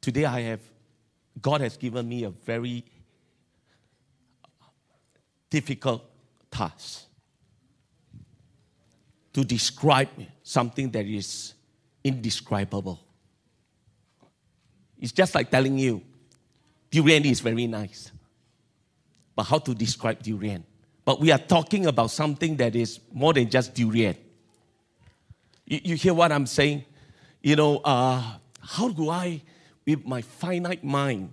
today I have, God has given me a very difficult task to describe something that is indescribable. It's just like telling you, durian is very nice. But how to describe durian? But we are talking about something that is more than just durian. You, you hear what I'm saying? You know, uh, how do I, with my finite mind,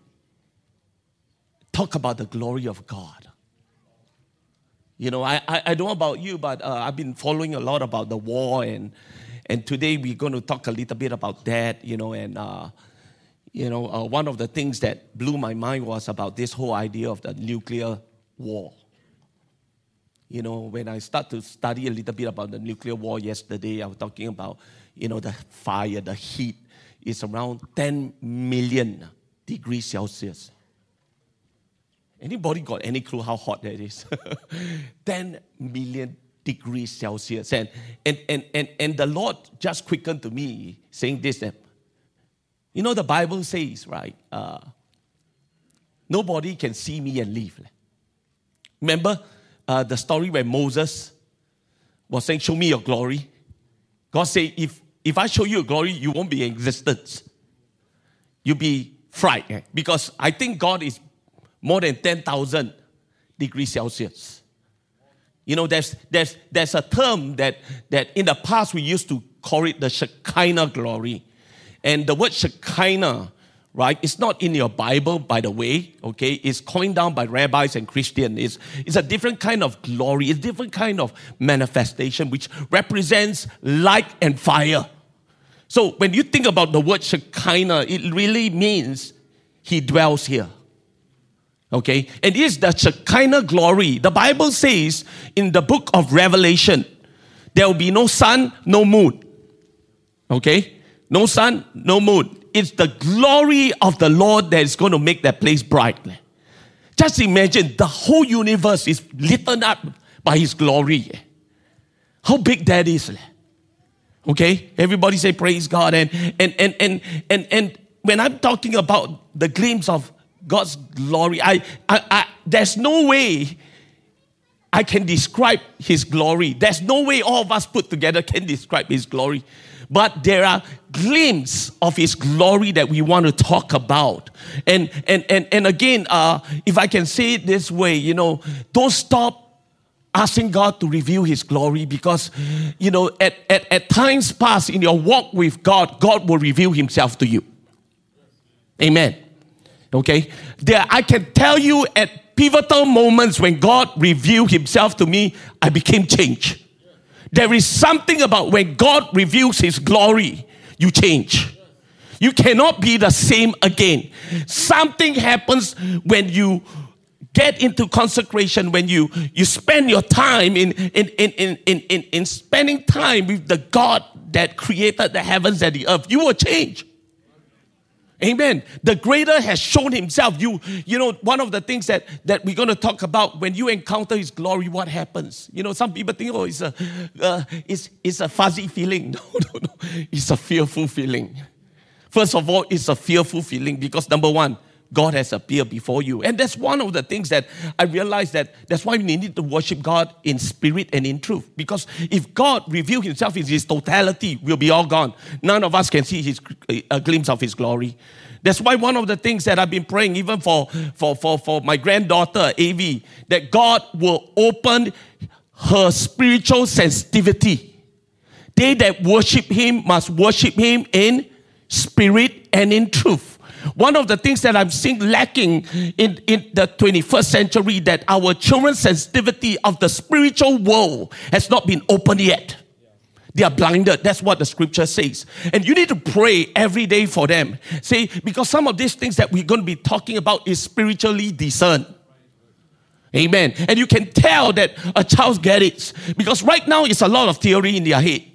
talk about the glory of God? You know, I, I, I don't know about you, but uh, I've been following a lot about the war, and, and today we're going to talk a little bit about that, you know, and, uh, you know, uh, one of the things that blew my mind was about this whole idea of the nuclear war. You know, when I start to study a little bit about the nuclear war yesterday, I was talking about, you know, the fire, the heat is around 10 million degrees Celsius. Anybody got any clue how hot that is? 10 million degrees Celsius. And, and, and, and, and the Lord just quickened to me saying this that, you know, the Bible says, right? Uh, nobody can see me and live. Remember uh, the story where Moses was saying, Show me your glory? God said, if, if I show you glory, you won't be in existence. You'll be fried. Because I think God is more than 10,000 degrees Celsius. You know, there's, there's, there's a term that, that in the past we used to call it the Shekinah glory. And the word Shekinah right? It's not in your Bible, by the way, okay? It's coined down by rabbis and Christians. It's, it's a different kind of glory, it's a different kind of manifestation which represents light and fire. So when you think about the word Shekinah, it really means he dwells here. Okay? And it is the Shekinah glory. The Bible says in the book of Revelation, there will be no sun, no moon. Okay? No sun, no moon it's the glory of the Lord that is going to make that place bright. Just imagine the whole universe is lit up by His glory. How big that is. Okay? Everybody say praise God. And and and and and, and when I'm talking about the glimpse of God's glory, I, I, I there's no way I can describe His glory. There's no way all of us put together can describe His glory. But there are glimpses of his glory that we want to talk about. And and and, and again, uh, if I can say it this way, you know, don't stop asking God to reveal his glory because you know at, at, at times past in your walk with God, God will reveal himself to you. Amen. Okay? There I can tell you at pivotal moments when God revealed himself to me, I became changed. There is something about when God reveals His glory, you change. You cannot be the same again. Something happens when you get into consecration, when you, you spend your time in, in, in, in, in, in, in spending time with the God that created the heavens and the earth, you will change. Amen. The greater has shown himself. You, you know, one of the things that, that we're going to talk about when you encounter his glory, what happens? You know, some people think, oh, it's a, uh, it's, it's a fuzzy feeling. No, no, no. It's a fearful feeling. First of all, it's a fearful feeling because number one, God has appeared before you. And that's one of the things that I realized that that's why we need to worship God in spirit and in truth. Because if God revealed himself in his totality, we'll be all gone. None of us can see his, a glimpse of his glory. That's why one of the things that I've been praying, even for, for, for, for my granddaughter, AV, that God will open her spiritual sensitivity. They that worship him must worship him in spirit and in truth. One of the things that I'm seeing lacking in, in the 21st century that our children's sensitivity of the spiritual world has not been opened yet. They are blinded. That's what the scripture says. And you need to pray every day for them. Say, because some of these things that we're going to be talking about is spiritually discerned. Amen. And you can tell that a child gets it. Because right now it's a lot of theory in their head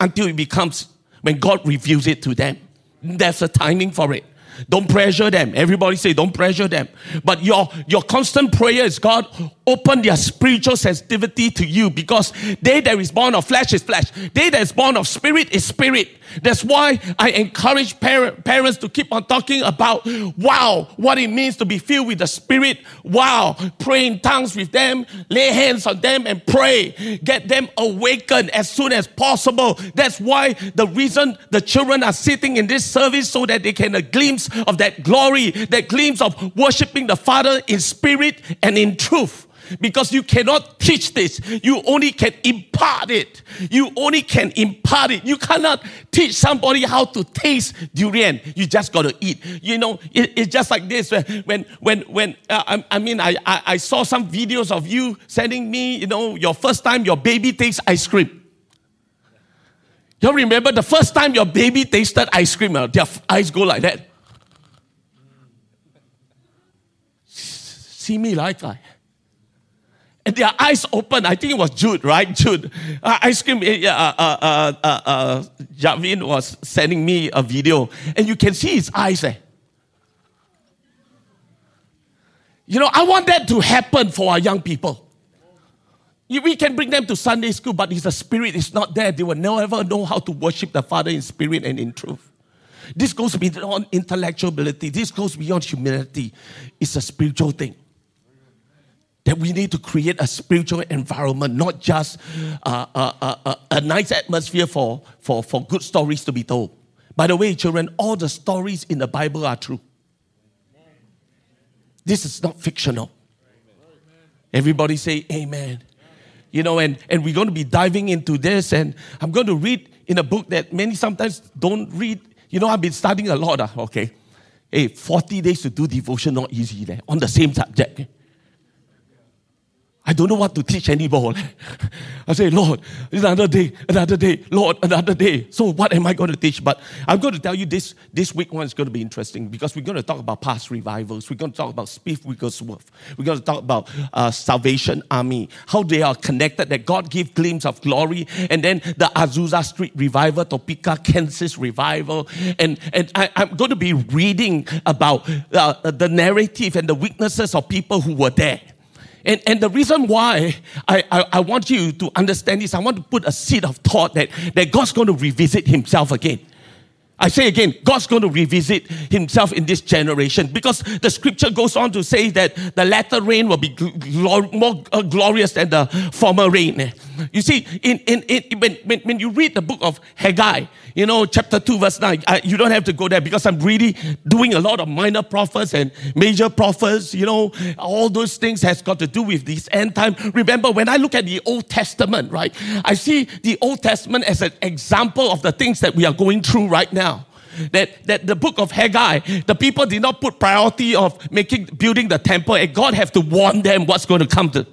until it becomes when God reveals it to them. There's a timing for it. Don't pressure them. Everybody say, don't pressure them. But your, your constant prayer is God, open their spiritual sensitivity to you because they that is born of flesh is flesh. They that is born of spirit is spirit. That's why I encourage parent, parents to keep on talking about, wow, what it means to be filled with the Spirit. Wow, pray in tongues with them, lay hands on them and pray. Get them awakened as soon as possible. That's why the reason the children are sitting in this service so that they can a glimpse of that glory, that glimpse of worshiping the Father in spirit and in truth because you cannot teach this. You only can impart it. You only can impart it. You cannot teach somebody how to taste durian. You just got to eat. You know, it, it's just like this. When, when, when, uh, I, I, mean, I, I, I saw some videos of you sending me, you know, your first time your baby takes ice cream. You remember the first time your baby tasted ice cream, uh, their eyes go like that. See me like that and their eyes open. I think it was Jude, right? Jude. Uh, ice cream, uh, uh, uh, uh, uh, Javin was sending me a video, and you can see his eyes. Eh? You know, I want that to happen for our young people. We can bring them to Sunday school, but if the spirit is not there, they will never know how to worship the Father in spirit and in truth. This goes beyond intellectual ability. This goes beyond humility. It's a spiritual thing that we need to create a spiritual environment, not just uh, uh, uh, uh, a nice atmosphere for, for, for good stories to be told. By the way, children, all the stories in the Bible are true. This is not fictional. Everybody say amen. You know, and, and we're going to be diving into this, and I'm going to read in a book that many sometimes don't read. You know, I've been studying a lot, uh, okay? Hey, 40 days to do devotion, not easy, there, on the same subject. I don't know what to teach anymore. I say, Lord, another day, another day, Lord, another day. So what am I going to teach? But I'm going to tell you this, this week one is going to be interesting because we're going to talk about past revivals. We're going to talk about Smith Wigglesworth. We're going to talk about uh, Salvation Army, how they are connected, that God gave glimpse of glory. And then the Azusa Street revival, Topeka, Kansas revival. And, and I, am going to be reading about uh, the narrative and the weaknesses of people who were there. And, and the reason why I, I, I want you to understand this, I want to put a seed of thought that, that God's going to revisit himself again. I say again, God's going to revisit himself in this generation because the scripture goes on to say that the latter rain will be more uh, glorious than the former rain. You see, in, in, in, when, when, when you read the book of Haggai, you know, chapter 2, verse 9. I, you don't have to go there because I'm really doing a lot of minor prophets and major prophets. You know, all those things has got to do with this end time. Remember, when I look at the Old Testament, right, I see the Old Testament as an example of the things that we are going through right now that, that the book of Haggai, the people did not put priority of making building the temple, and God have to warn them what's going to come to.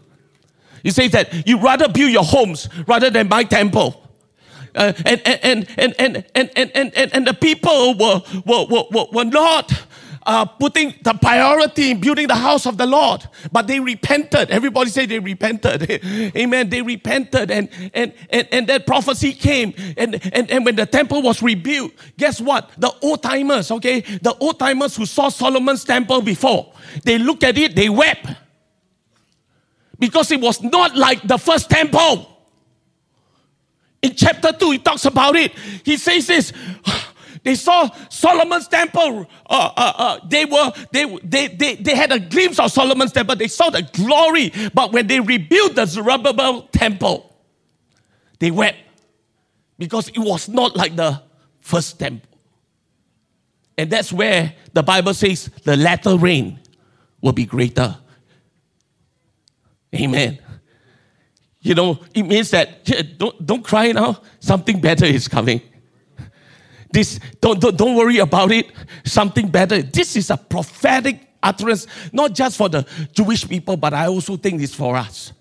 He says that you rather build your homes rather than my temple. Uh, and, and, and, and, and, and, and, and, and the people were, were, were, were not uh, putting the priority in building the house of the Lord, but they repented. Everybody say they repented. Amen. They repented, and, and, and, and that prophecy came. And, and, and when the temple was rebuilt, guess what? The old timers, okay, the old timers who saw Solomon's temple before, they looked at it, they wept because it was not like the first temple. In chapter 2, he talks about it. He says this. They saw Solomon's temple. Uh, uh, uh, they were they, they they they had a glimpse of Solomon's temple. They saw the glory, but when they rebuilt the Zerubbabel temple, they wept because it was not like the first temple. And that's where the Bible says the latter rain will be greater. Amen. You know, it means that don't, don't cry now, something better is coming. This, don't, don't, don't worry about it, something better. This is a prophetic utterance, not just for the Jewish people, but I also think it's for us.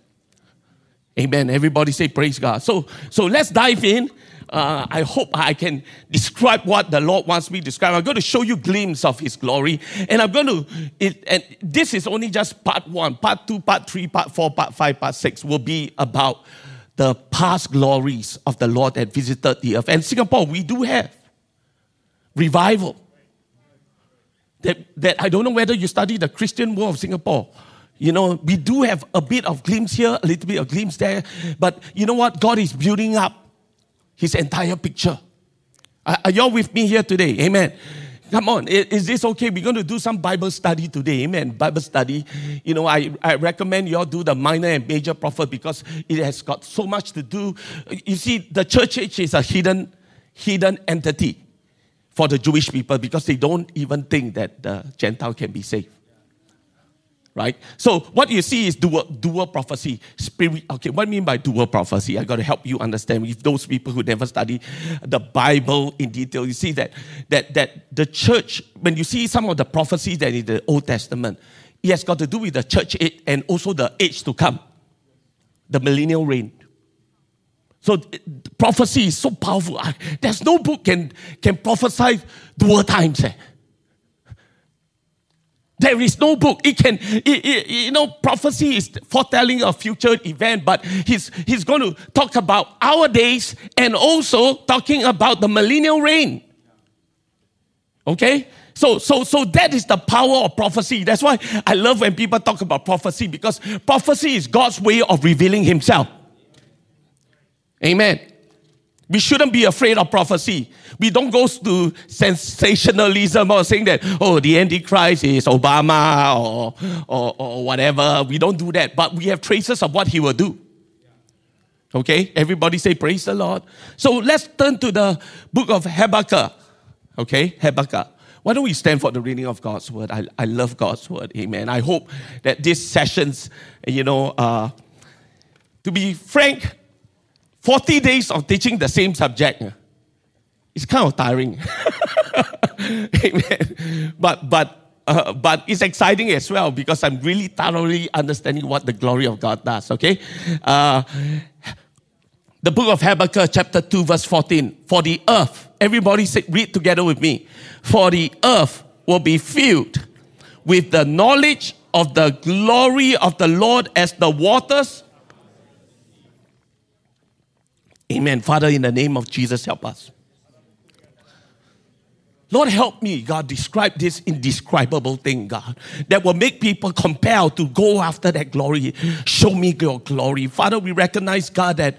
Amen. Everybody say praise God. So, so let's dive in uh, I hope I can describe what the Lord wants me to describe. I'm going to show you glimpse of His glory, and I'm going to. It, and this is only just part one. Part two, part three, part four, part five, part six will be about the past glories of the Lord that visited the earth. And Singapore, we do have revival. that that I don't know whether you study the Christian world of Singapore. You know, we do have a bit of glimpse here, a little bit of glimpse there, but you know what? God is building up his entire picture. Are, are y'all with me here today? Amen. Come on, is this okay? We're going to do some Bible study today. Amen. Bible study. You know, I, I recommend you all do the minor and major prophet because it has got so much to do. You see, the church age is a hidden, hidden entity for the Jewish people because they don't even think that the Gentile can be saved right? So what you see is dual, dual prophecy. Spirit. Okay, what I mean by dual prophecy? I got to help you understand. If those people who never study the Bible in detail, you see that that that the church, when you see some of the prophecies that in the Old Testament, it has got to do with the church age and also the age to come, the millennial reign. So prophecy is so powerful. There's no book can can prophesy dual times. Eh? There is no book. It can, it, it, you know, prophecy is foretelling a future event, but he's, he's going to talk about our days and also talking about the millennial reign. Okay? So, so, so that is the power of prophecy. That's why I love when people talk about prophecy because prophecy is God's way of revealing Himself. Amen. We shouldn't be afraid of prophecy. We don't go to sensationalism or saying that, oh, the Antichrist is Obama or, or, or whatever. We don't do that. But we have traces of what he will do. Okay? Everybody say, Praise the Lord. So let's turn to the book of Habakkuk. Okay? Habakkuk. Why don't we stand for the reading of God's word? I, I love God's word. Amen. I hope that these sessions, you know, uh, to be frank, 40 days of teaching the same subject. It's kind of tiring. Amen. But, but, uh, but it's exciting as well because I'm really thoroughly understanding what the glory of God does, okay? Uh, the book of Habakkuk, chapter 2, verse 14. For the earth, everybody say, read together with me. For the earth will be filled with the knowledge of the glory of the Lord as the waters Amen. Father, in the name of Jesus, help us. Lord, help me, God, describe this indescribable thing, God, that will make people compelled to go after that glory. Show me your glory. Father, we recognize, God, that,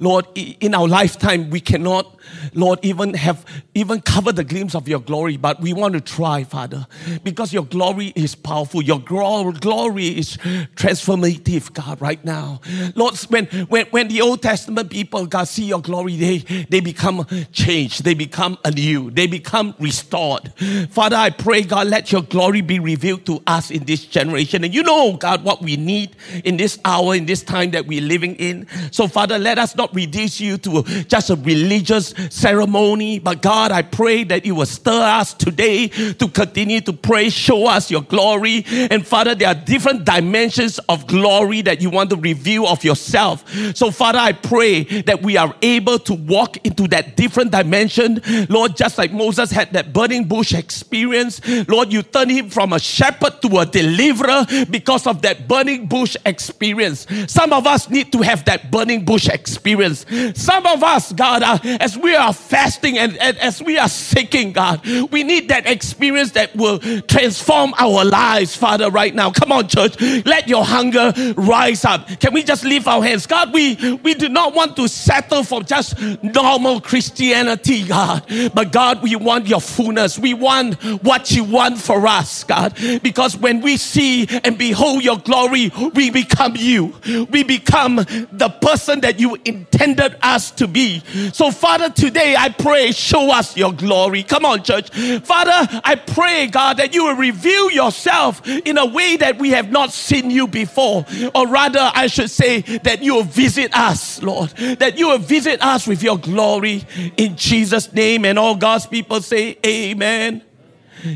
Lord, in our lifetime, we cannot, Lord, even have, even cover the glimpse of your glory, but we want to try, Father, because your glory is powerful. Your glory is transformative, God, right now. Lord, when, when, when the Old Testament people, God, see your glory, they, they become changed. They become anew. They become restored restored. Father, I pray, God, let your glory be revealed to us in this generation. And you know, oh God, what we need in this hour, in this time that we're living in. So, Father, let us not reduce you to just a religious ceremony, but God, I pray that you will stir us today to continue to pray, show us your glory. And Father, there are different dimensions of glory that you want to reveal of yourself. So, Father, I pray that we are able to walk into that different dimension. Lord, just like Moses had that that burning bush experience. Lord, you turn him from a shepherd to a deliverer because of that burning bush experience. Some of us need to have that burning bush experience. Some of us, God, uh, as we are fasting and, and as we are seeking, God, we need that experience that will transform our lives, Father, right now. Come on, church. Let your hunger rise up. Can we just lift our hands? God, we, we do not want to settle for just normal Christianity, God. But God, we want your fullness. We want what you want for us, God. Because when we see and behold your glory, we become you. We become the person that you intended us to be. So, Father, today I pray, show us your glory. Come on, church. Father, I pray, God, that you will reveal yourself in a way that we have not seen you before. Or rather, I should say that you will visit us, Lord. That you will visit us with your glory in Jesus' name. And all God's people say, Amen.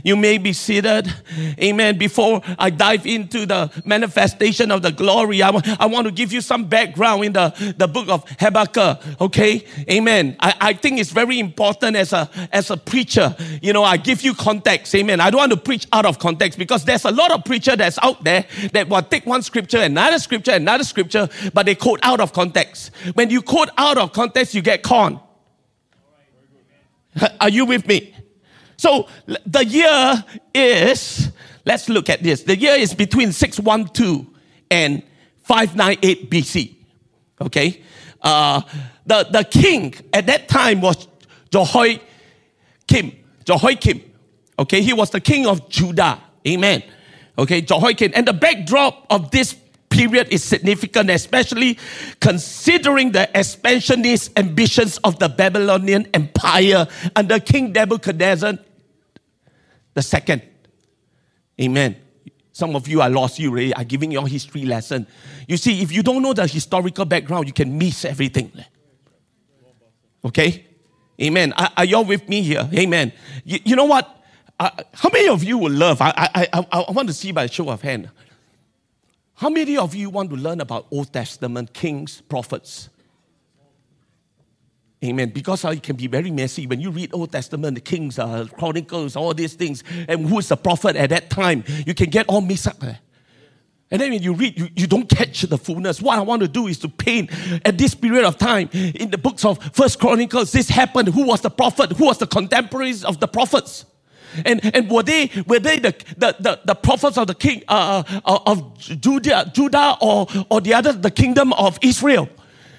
You may be seated. Amen. Before I dive into the manifestation of the glory, I, w- I want to give you some background in the, the book of Habakkuk. Okay. Amen. I, I think it's very important as a, as a preacher. You know, I give you context. Amen. I don't want to preach out of context because there's a lot of preacher that's out there that will take one scripture, another scripture, another scripture, but they quote out of context. When you quote out of context, you get con. Are you with me? So the year is Let's look at this. The year is between 612 and 598 BC. Okay? Uh, the, the king at that time was Jehoiakim. Jehoiakim. Okay? He was the king of Judah. Amen. Okay? Jehoiakim. And the backdrop of this period is significant, especially considering the expansionist ambitions of the Babylonian Empire under King Nebuchadnezzar the second. Amen. Some of you are lost, you already are giving your history lesson. You see, if you don't know the historical background, you can miss everything. Okay? Amen. Are, are y'all with me here? Amen. You, you know what? Uh, how many of you will love? I, I, I, I want to see by a show of hand. How many of you want to learn about Old Testament kings, prophets? Amen. Because it can be very messy. When you read Old Testament, the Kings, uh, Chronicles, all these things, and who is the prophet at that time, you can get all mixed up. And then when you read, you, you don't catch the fullness. What I want to do is to paint at this period of time in the books of First Chronicles, this happened. Who was the prophet? Who was the contemporaries of the prophets? And, and were they, were they the, the, the, the prophets of the king uh, uh of Judah, Judah or, or the other, the kingdom of Israel?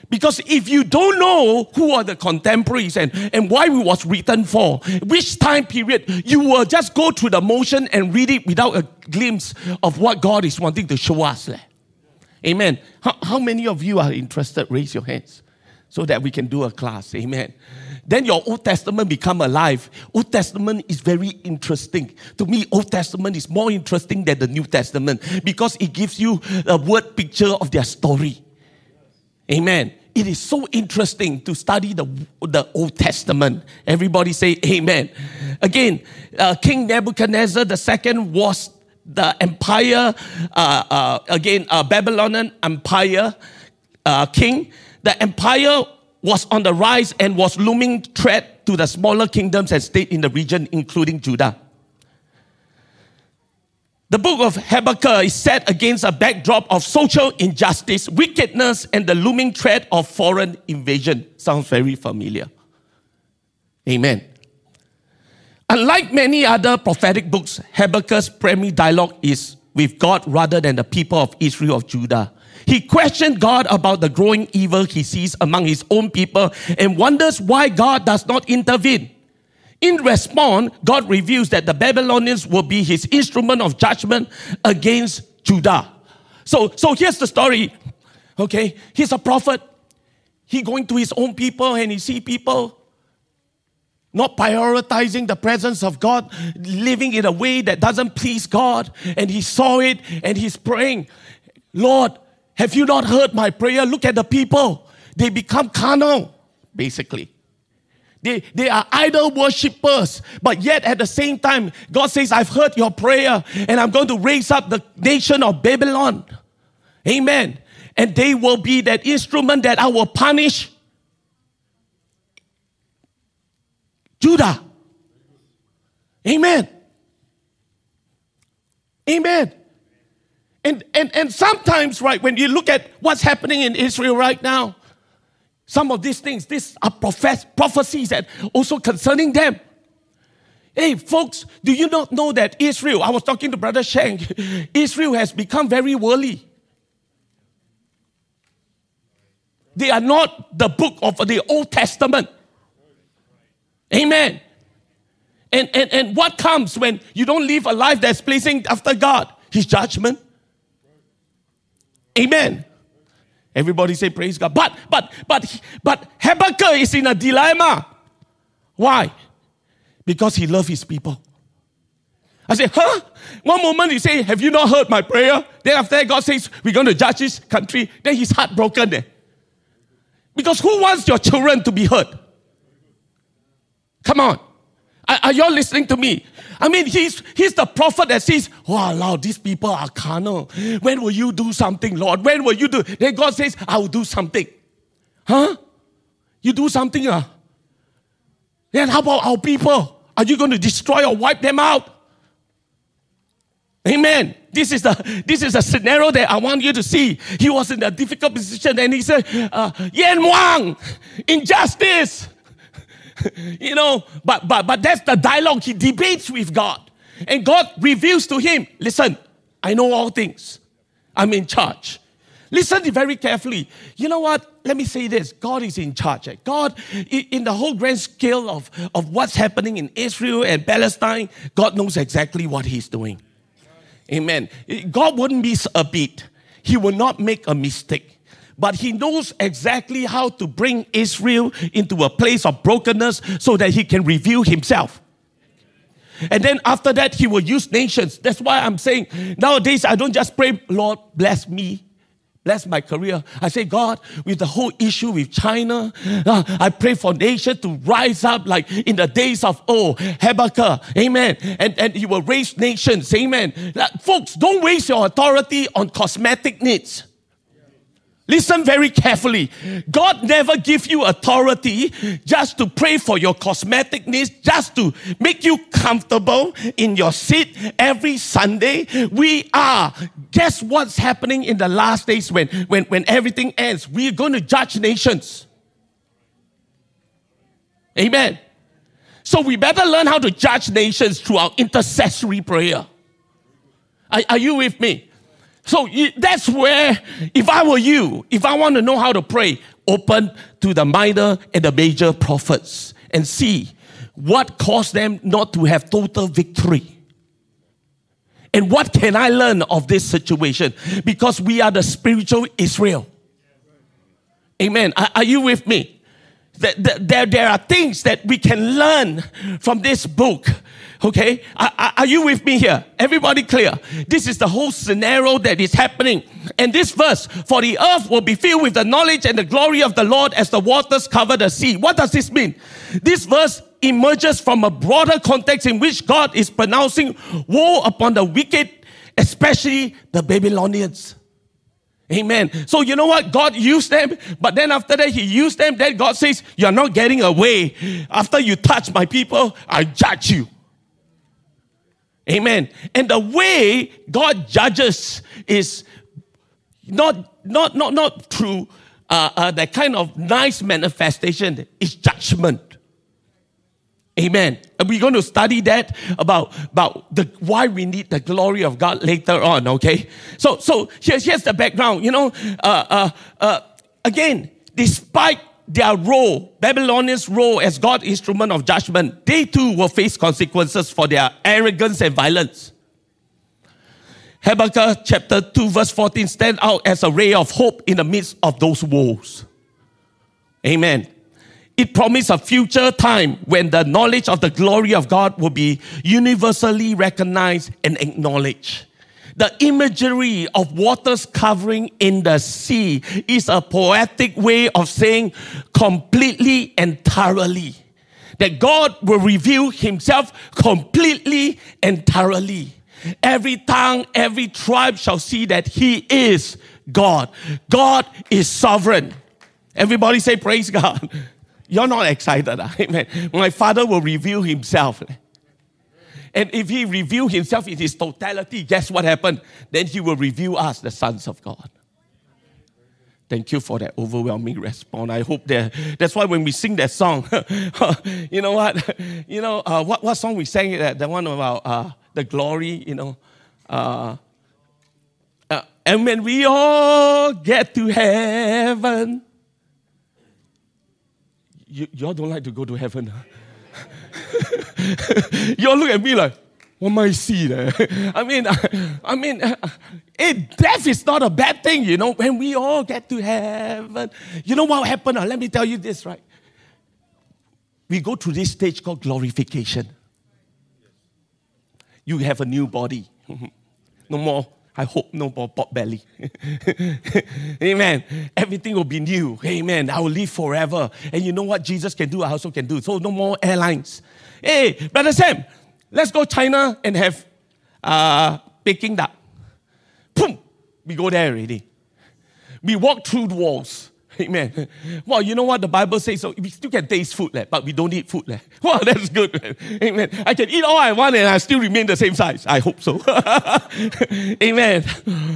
Because if you don't know who are the contemporaries and, and why it was written for, which time period, you will just go through the motion and read it without a glimpse of what God is wanting to show us. Eh? Amen. How, how many of you are interested? Raise your hands so that we can do a class. Amen. Then your Old Testament become alive. Old Testament is very interesting. To me, Old Testament is more interesting than the New Testament because it gives you a word picture of their story. Amen it is so interesting to study the, the Old Testament. Everybody say amen. Again, uh, King Nebuchadnezzar II was the empire, uh, uh, again, uh, Babylonian empire uh, king. The empire was on the rise and was looming threat to the smaller kingdoms and state in the region, including Judah. The book of Habakkuk is set against a backdrop of social injustice, wickedness, and the looming threat of foreign invasion. Sounds very familiar. Amen. Unlike many other prophetic books, Habakkuk's primary dialogue is with God rather than the people of Israel of Judah. He questioned God about the growing evil he sees among his own people and wonders why God does not intervene. In response, God reveals that the Babylonians will be his instrument of judgment against Judah. So, so here's the story. Okay, he's a prophet. He going to his own people and he see people not prioritizing the presence of God, living in a way that doesn't please God. And he saw it and he's praying, Lord, have you not heard my prayer? Look at the people. They become carnal, basically. They, they are idol worshippers. But yet at the same time, God says, I've heard your prayer and I'm going to raise up the nation of Babylon. Amen. And they will be that instrument that I will punish Judah. Amen. Amen. And, and, and sometimes, right, when you look at what's happening in Israel right now, some of these things, these are prophes- prophecies that also concerning them. Hey, folks, do you not know that Israel, I was talking to Brother Sheng, Israel has become very worldly. They are not the book of the Old Testament. Amen. And, and, and what comes when you don't live a life that's pleasing after God? His judgment. Amen. Everybody say praise God. But but but but Habakkuk is in a dilemma. Why? Because he loves his people. I say, huh? One moment he say, have you not heard my prayer? Then after God says, we're going to judge this country. Then he's heartbroken. Because who wants your children to be hurt? Come on. Are, are y'all listening to me? I mean, he's, he's the prophet that says, Wow, Lord, these people are carnal. When will you do something, Lord? When will you do? Then God says, I will do something. Huh? You do something, uh? Then how about our people? Are you going to destroy or wipe them out? Amen. This is the this is a scenario that I want you to see. He was in a difficult position and he said, uh, Yan Wang, injustice. you know, but, but, but that's the dialogue. He debates with God. And God reveals to him, listen, I know all things. I'm in charge. Listen very carefully. You know what? Let me say this God is in charge. Eh? God, in the whole grand scale of, of what's happening in Israel and Palestine, God knows exactly what He's doing. Amen. God wouldn't miss a beat, He will not make a mistake. But He knows exactly how to bring Israel into a place of brokenness so that He can reveal Himself. And then after that, he will use nations. That's why I'm saying nowadays I don't just pray, Lord, bless me Bless my career. I say, God, with the whole issue with China, uh, I pray for nations to rise up like in the days of old, Habakkuk, amen. And, and He will raise nations, amen. Like, folks, don't waste your authority on cosmetic needs. Listen very carefully. God never give you authority just to pray for your cosmetic needs, just to make you comfortable in your seat every Sunday. We are. Guess what's happening in the last days when, when, when everything ends? We're going to judge nations. Amen. So we better learn how to judge nations through our intercessory prayer. Are, are you with me? So that's where, if I were you, if I want to know how to pray, open to the minor and the major prophets and see what caused them not to have total victory. And what can I learn of this situation? Because we are the spiritual Israel. Amen. Are, are you with me? There, there are things that we can learn from this book Okay? Are, are, you with me here? Everybody clear? This is the whole scenario that is happening. And this verse, for the earth will be filled with the knowledge and the glory of the Lord as the waters cover the sea. What does this mean? This verse emerges from a broader context in which God is pronouncing woe upon the wicked, especially the Babylonians. Amen. So you know what? God used them, but then after that, He used them. Then God says, You're not getting away. After you touch my people, I judge you. Amen. And the way God judges is not, not, not, not through uh, uh, that kind of nice manifestation, it's judgment. Amen. And we're going to study that about, about the why we need the glory of God later on, okay? So so here's, here's the background. You know, uh, uh, uh, again, despite their role, Babylonians' role as God's instrument of judgment, they too will face consequences for their arrogance and violence. Habakkuk chapter 2, verse 14 stand out as a ray of hope in the midst of those woes. Amen. It promised a future time when the knowledge of the glory of God will be universally recognized and acknowledged. The imagery of waters covering in the sea is a poetic way of saying completely and thoroughly. That God will reveal Himself completely and thoroughly. Every tongue, every tribe shall see that He is God. God is sovereign. Everybody say, Praise God. You're not excited. Amen. My Father will reveal Himself. And if he reveal himself in his totality, guess what happened? Then he will reveal us, the sons of God. Thank you for that overwhelming response. I hope that that's why when we sing that song, you know what, you know uh, what what song we sang it at the one about uh, the glory, you know, uh, uh and when we all get to heaven, you, y'all don't like to go to heaven. Huh? You all look at me like, what might I see there? I mean, I mean, it, death is not a bad thing, you know. When we all get to heaven, you know what happened? Let me tell you this, right? We go through this stage called glorification. You have a new body. no more I hope no more pot belly. Amen. Everything will be new. Amen. I will live forever. And you know what Jesus can do, I also can do. So no more airlines. Hey, Brother Sam, let's go China and have uh, Peking duck. Boom, we go there already. We walk through the walls. Amen. Well, you know what the Bible says? So we still can taste food, but we don't eat food. Wow, that's good. Amen. I can eat all I want and I still remain the same size. I hope so. Amen.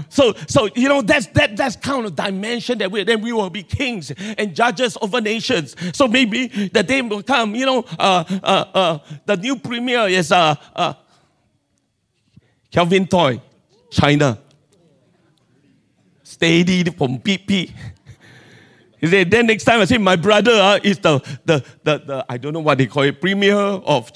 So, so you know that's that that's kind of dimension that we then we will be kings and judges over nations. So maybe the day will come. You know, uh, uh, uh, the new premier is uh, uh Kelvin Toy, China. Steady from BP. Then next time I say, my brother uh, is the, the, the, the, I don't know what they call it, premier of,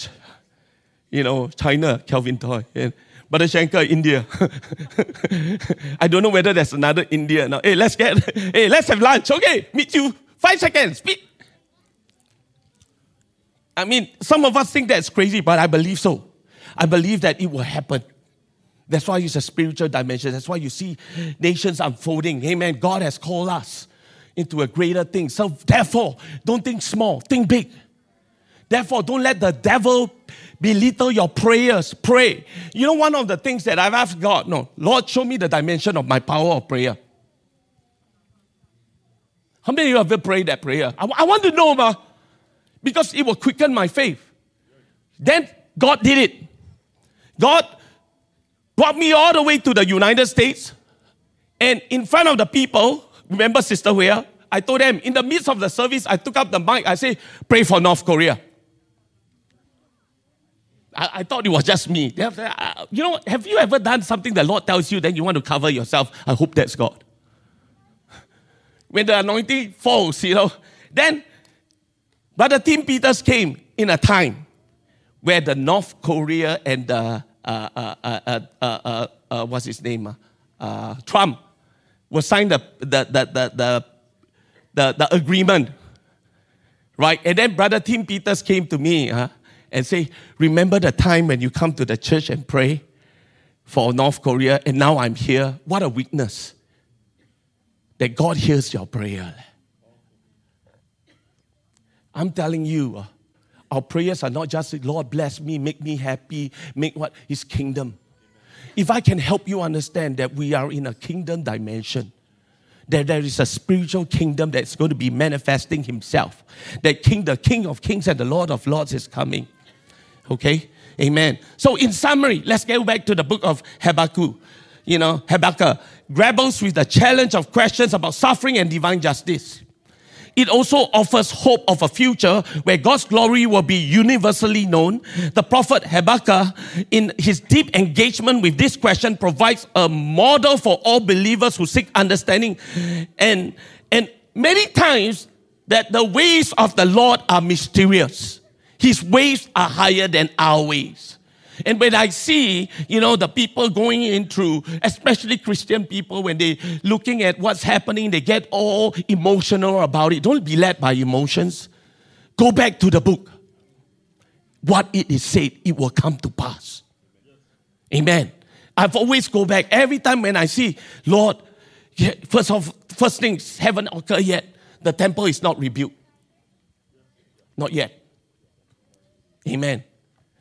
you know, China, Kelvin Toy. And Brother Shankar, India. I don't know whether there's another India now. Hey, let's get, hey, let's have lunch. Okay, meet you. Five seconds, speak. I mean, some of us think that's crazy, but I believe so. I believe that it will happen. That's why it's a spiritual dimension. That's why you see nations unfolding. Amen. God has called us into a greater thing. So therefore, don't think small, think big. Therefore, don't let the devil belittle your prayers. Pray. You know, one of the things that I've asked God, no, Lord, show me the dimension of my power of prayer. How many of you have ever prayed that prayer? I, I want to know, ma, because it will quicken my faith. Then God did it. God brought me all the way to the United States, and in front of the people, remember Sister Huya? I told them in the midst of the service, I took up the mic. I say, "Pray for North Korea." I, I thought it was just me. Uh, you know, have you ever done something the Lord tells you, then you want to cover yourself? I hope that's God. When the anointing falls, you know, then Brother Tim Peters came in a time where the North Korea and the, uh, uh, uh, uh what's his name? Trump was signed the, the, the, the, the, the, agreement. Right? And then Brother Tim Peters came to me. Huh? and say, Remember the time when you come to the church and pray for North Korea, and now I'm here? What a witness that God hears your prayer. I'm telling you, uh, our prayers are not just, Lord, bless me, make me happy, make what? His kingdom. If I can help you understand that we are in a kingdom dimension, that there is a spiritual kingdom that's going to be manifesting himself. That king, the king of kings and the lord of lords is coming. Okay? Amen. So, in summary, let's go back to the book of Habakkuk. You know, Habakkuk grapples with the challenge of questions about suffering and divine justice. It also offers hope of a future where God's glory will be universally known. The prophet Habakkuk, in his deep engagement with this question, provides a model for all believers who seek understanding. And, and many times, that the ways of the Lord are mysterious. His ways are higher than our ways. And when I see, you know, the people going in through, especially Christian people, when they looking at what's happening, they get all emotional about it. Don't be led by emotions. Go back to the book. What it is said, it will come to pass. Amen. I've always go back every time when I see, Lord, first of first things haven't occurred yet. The temple is not rebuilt. Not yet. Amen.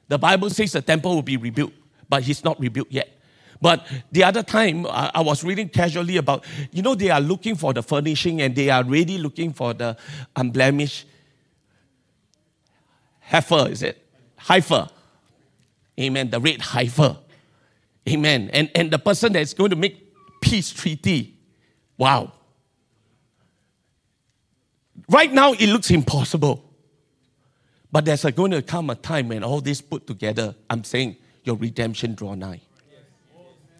The Bible says the temple will be rebuilt, but he's not rebuilt yet. But the other time, I, was reading casually about, you know, they are looking for the furnishing and they are really looking for the um, unblemished heifer, is it? Heifer. Amen. The red heifer. Amen. And, and the person that's going to make peace treaty. Wow. Right now, it looks impossible. But there's going to come a time when all this put together, I'm saying your redemption draw nigh.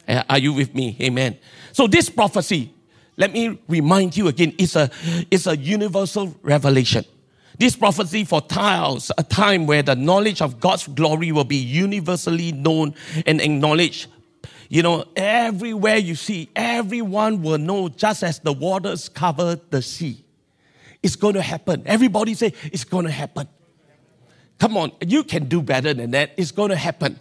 Eh, are you with me? Amen. So this prophecy, let me remind you again, it's a, it's a universal revelation. This prophecy foretells a time where the knowledge of God's glory will be universally known and acknowledged. You know, everywhere you see, everyone will know just as the waters cover the sea. It's going to happen. Everybody say, it's going to happen. Come on, you can do better than that. It's going to happen.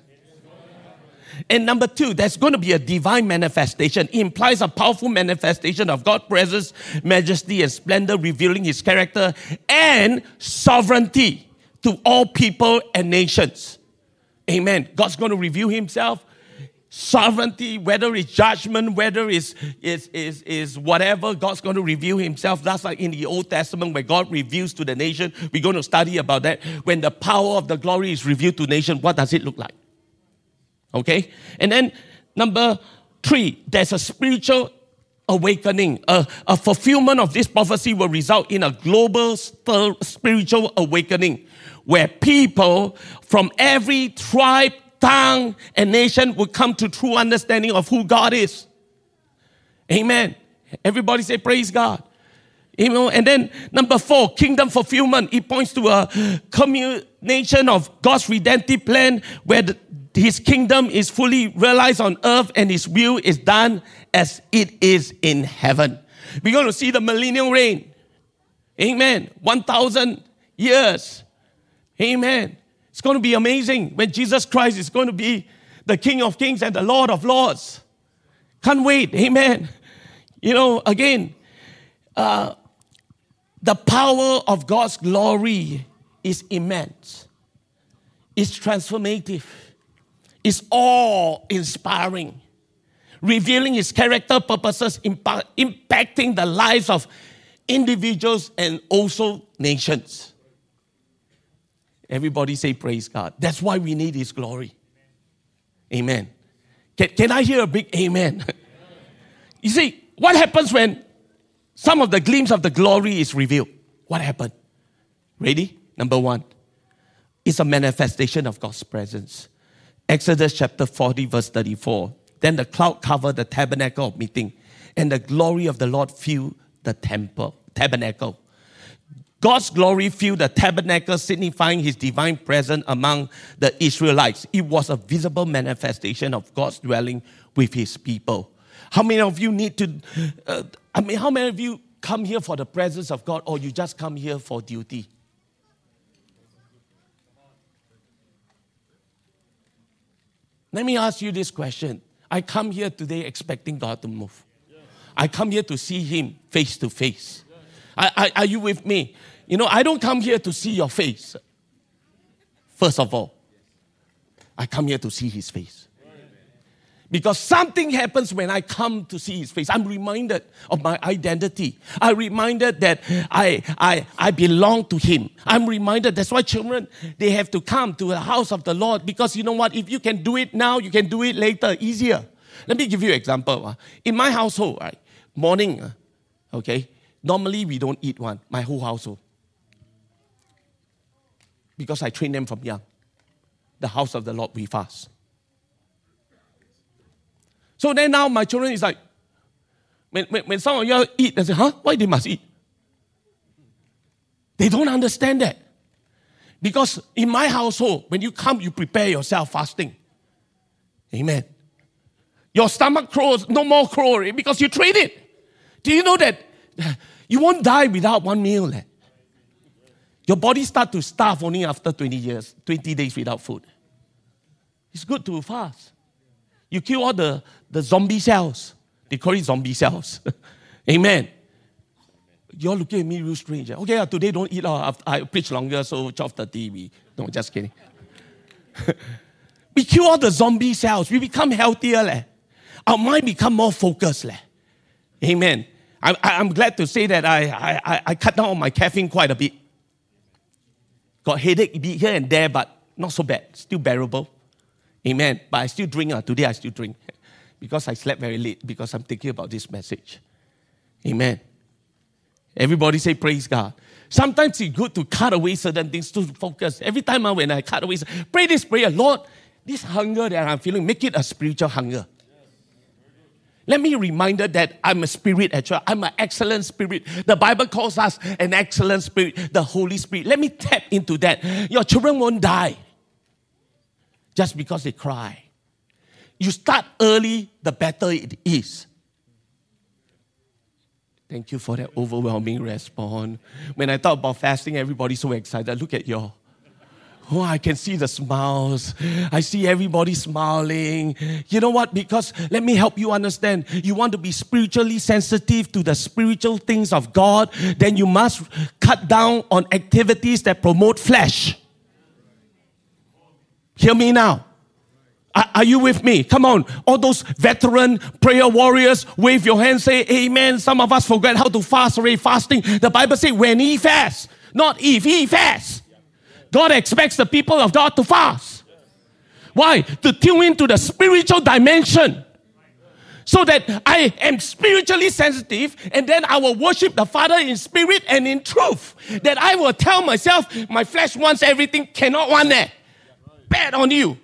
And number two, there's going to be a divine manifestation. It implies a powerful manifestation of God's presence, majesty, and splendor, revealing his character and sovereignty to all people and nations. Amen. God's going to reveal himself sovereignty, whether it's judgment, whether it's, it's, it's, it's whatever, God's going to reveal himself. That's like in the Old Testament where God reveals to the nation. We're going to study about that. When the power of the glory is revealed to nation, what does it look like? Okay? And then number three, there's a spiritual awakening. A, a fulfillment of this prophecy will result in a global spiritual awakening where people from every tribe, tongue, and nation would come to true understanding of who God is. Amen. Everybody say, Praise God. You know, and then number four, kingdom fulfillment. It points to a culmination of God's redemptive plan where the, his kingdom is fully realized on earth and his will is done as it is in heaven. We're going to see the millennial reign. Amen. 1,000 years. Amen. Going to be amazing when Jesus Christ is going to be the King of Kings and the Lord of Lords. Can't wait. Amen. You know, again, uh, the power of God's glory is immense, it's transformative, it's all inspiring, revealing His character, purposes, impacting the lives of individuals and also nations. Everybody say, Praise God. That's why we need His glory. Amen. Can, can I hear a big amen? you see, what happens when some of the gleams of the glory is revealed? What happened? Ready? Number one, it's a manifestation of God's presence. Exodus chapter 40, verse 34. Then the cloud covered the tabernacle of meeting, and the glory of the Lord filled the temple, tabernacle. God's glory filled the tabernacle, signifying his divine presence among the Israelites. It was a visible manifestation of God's dwelling with his people. How many of you need to, uh, I mean, how many of you come here for the presence of God or you just come here for duty? Let me ask you this question. I come here today expecting God to move. I come here to see Him face to face. Are you with me? You know, I don't come here to see your face. First of all, I come here to see His face. Because something happens when I come to see his face. I'm reminded of my identity. I'm reminded that I, I, I belong to him. I'm reminded that's why children, they have to come to the house of the Lord. Because you know what? If you can do it now, you can do it later, easier. Let me give you an example. Uh. In my household, right, morning, uh, okay, normally we don't eat one, my whole household. Because I train them from young. The house of the Lord, we fast. So then now my children is like, when, when, when some of you eat, they say, huh? Why they must eat? They don't understand that. Because in my household, when you come, you prepare yourself fasting. Amen. Your stomach crows, no more crow because you train it. Do you know that you won't die without one meal? Eh? Your body start to starve only after 20 years, 20 days without food. It's good to fast. You kill all the, the zombie cells. They call it zombie cells. Amen. You're looking at me real strange. Eh? Okay, uh, today don't eat. Uh, I preach longer, so 12.30 we... No, just kidding. we kill all the zombie cells. We become healthier. Leh. Our mind become more focused. Leh. Amen. I, I'm glad to say that I, I, I cut down on my caffeine quite a bit. Got headache here and there, but not so bad. Still bearable. Amen. But I still drink. Uh. Today I still drink because I slept very late because I'm thinking about this message. Amen. Everybody say praise God. Sometimes it's good to cut away certain things to focus. Every time uh, when I cut away, pray this prayer, Lord, this hunger that I'm feeling, make it a spiritual hunger. Let me remind her that I'm a spirit actually. I'm an excellent spirit. The Bible calls us an excellent spirit, the Holy Spirit. Let me tap into that. Your children won't die just because they cry. You start early, the better it is. Thank you for that overwhelming response. When I talk about fasting, everybody's so excited. Look at you Oh, I can see the smiles. I see everybody smiling. You know what? Because let me help you understand. You want to be spiritually sensitive to the spiritual things of God, then you must cut down on activities that promote flesh. Hear me now. Are, you with me? Come on. All those veteran prayer warriors, wave your hand, say amen. Some of us forget how to fast already. Fasting. The Bible says when he fasts, not if he fasts. God expects the people of God to fast. Why? To tune into the spiritual dimension. So that I am spiritually sensitive and then I will worship the Father in spirit and in truth. That I will tell myself, my flesh wants everything, cannot want that bad on you.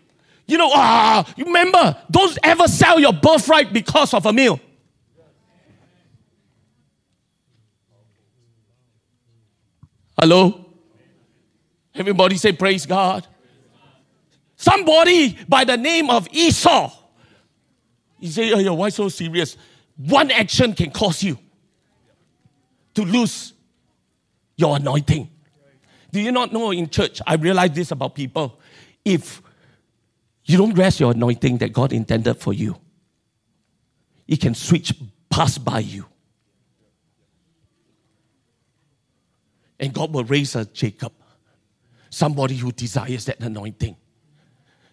You know, ah, remember, don't ever sell your birthright because of a meal. Hello? Everybody say, Praise God. Somebody by the name of Esau. You say, oh, yeah, why so serious? One action can cause you to lose your anointing. Do you not know in church? I realize this about people. If you don't rest your anointing that God intended for you, it can switch pass by you. And God will raise a Jacob, somebody who desires that anointing.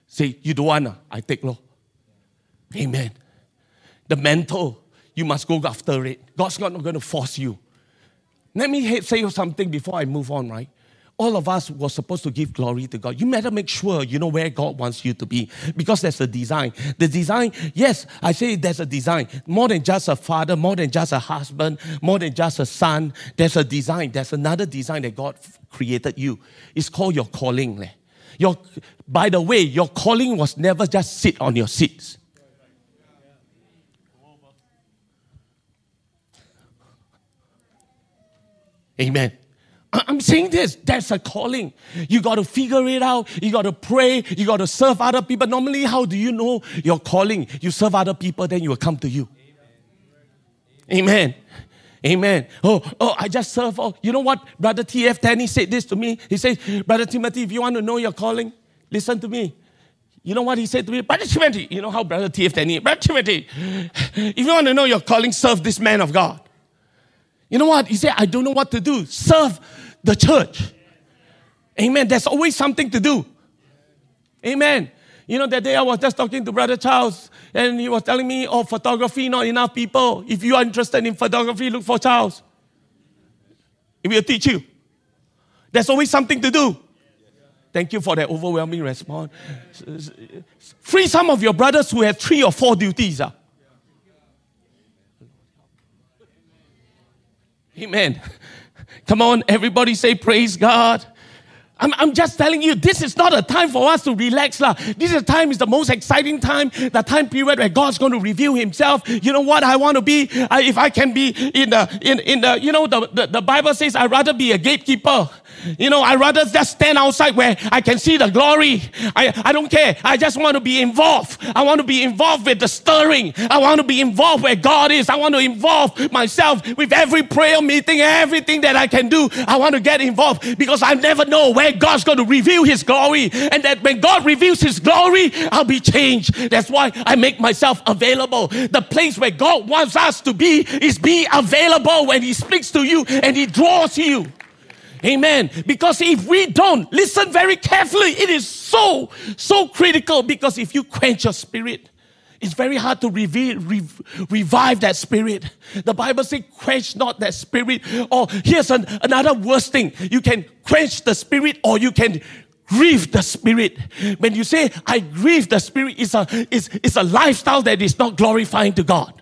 Say, you don't want, I take law. Amen. The mental, you must go after it. God's not going to force you. Let me say something before I move on, right? All of us were supposed to give glory to God. You better make sure you know where God wants you to be because there's a design. The design, yes, I say there's a design. More than just a father, more than just a husband, more than just a son. There's a design. There's another design that God created you. It's called your calling. Your, by the way, your calling was never just sit on your seats. Amen. I'm saying this, that's a calling. You got to figure it out. You got to pray. You got to serve other people. Normally, how do you know your calling? You serve other people, then you will come to you. Amen. Amen. Oh, oh, I just serve. Oh, you know what? Brother T.F. Tenney said this to me. He said, Brother Timothy, if you want to know your calling, listen to me. You know what he said to me? Brother Timothy, you know how Brother T.F. Tenney, Brother Timothy, if you want to know your calling, serve this man of God. You know what? You say, I don't know what to do. Serve the church. Amen. There's always something to do. Amen. You know, that day I was just talking to Brother Charles, and he was telling me, oh, photography, not enough people. If you are interested in photography, look for Charles. He will teach you. There's always something to do. Thank you for that overwhelming response. Free some of your brothers who have three or four duties. Uh. Amen. Come on, everybody say, Praise God. I'm, I'm just telling you, this is not a time for us to relax. La. This is time is the most exciting time, the time period where God's going to reveal himself. You know what I want to be? I, if I can be in the, in, in the, you know, the, the, the Bible says I'd rather be a gatekeeper you know, I'd rather just stand outside where I can see the glory. I, I don't care. I just want to be involved. I want to be involved with the stirring. I want to be involved where God is. I want to involve myself with every prayer meeting, everything that I can do. I want to get involved because I never know where God's going to reveal His glory. And that when God reveals His glory, I'll be changed. That's why I make myself available. The place where God wants us to be is be available when He speaks to you and He draws you. Amen. Because if we don't listen very carefully, it is so, so critical. Because if you quench your spirit, it's very hard to reveal, revive that spirit. The Bible says, quench not that spirit. Or here's an, another worst thing. You can quench the spirit or you can grieve the spirit. When you say, I grieve the spirit, it's a, it's, it's a lifestyle that is not glorifying to God.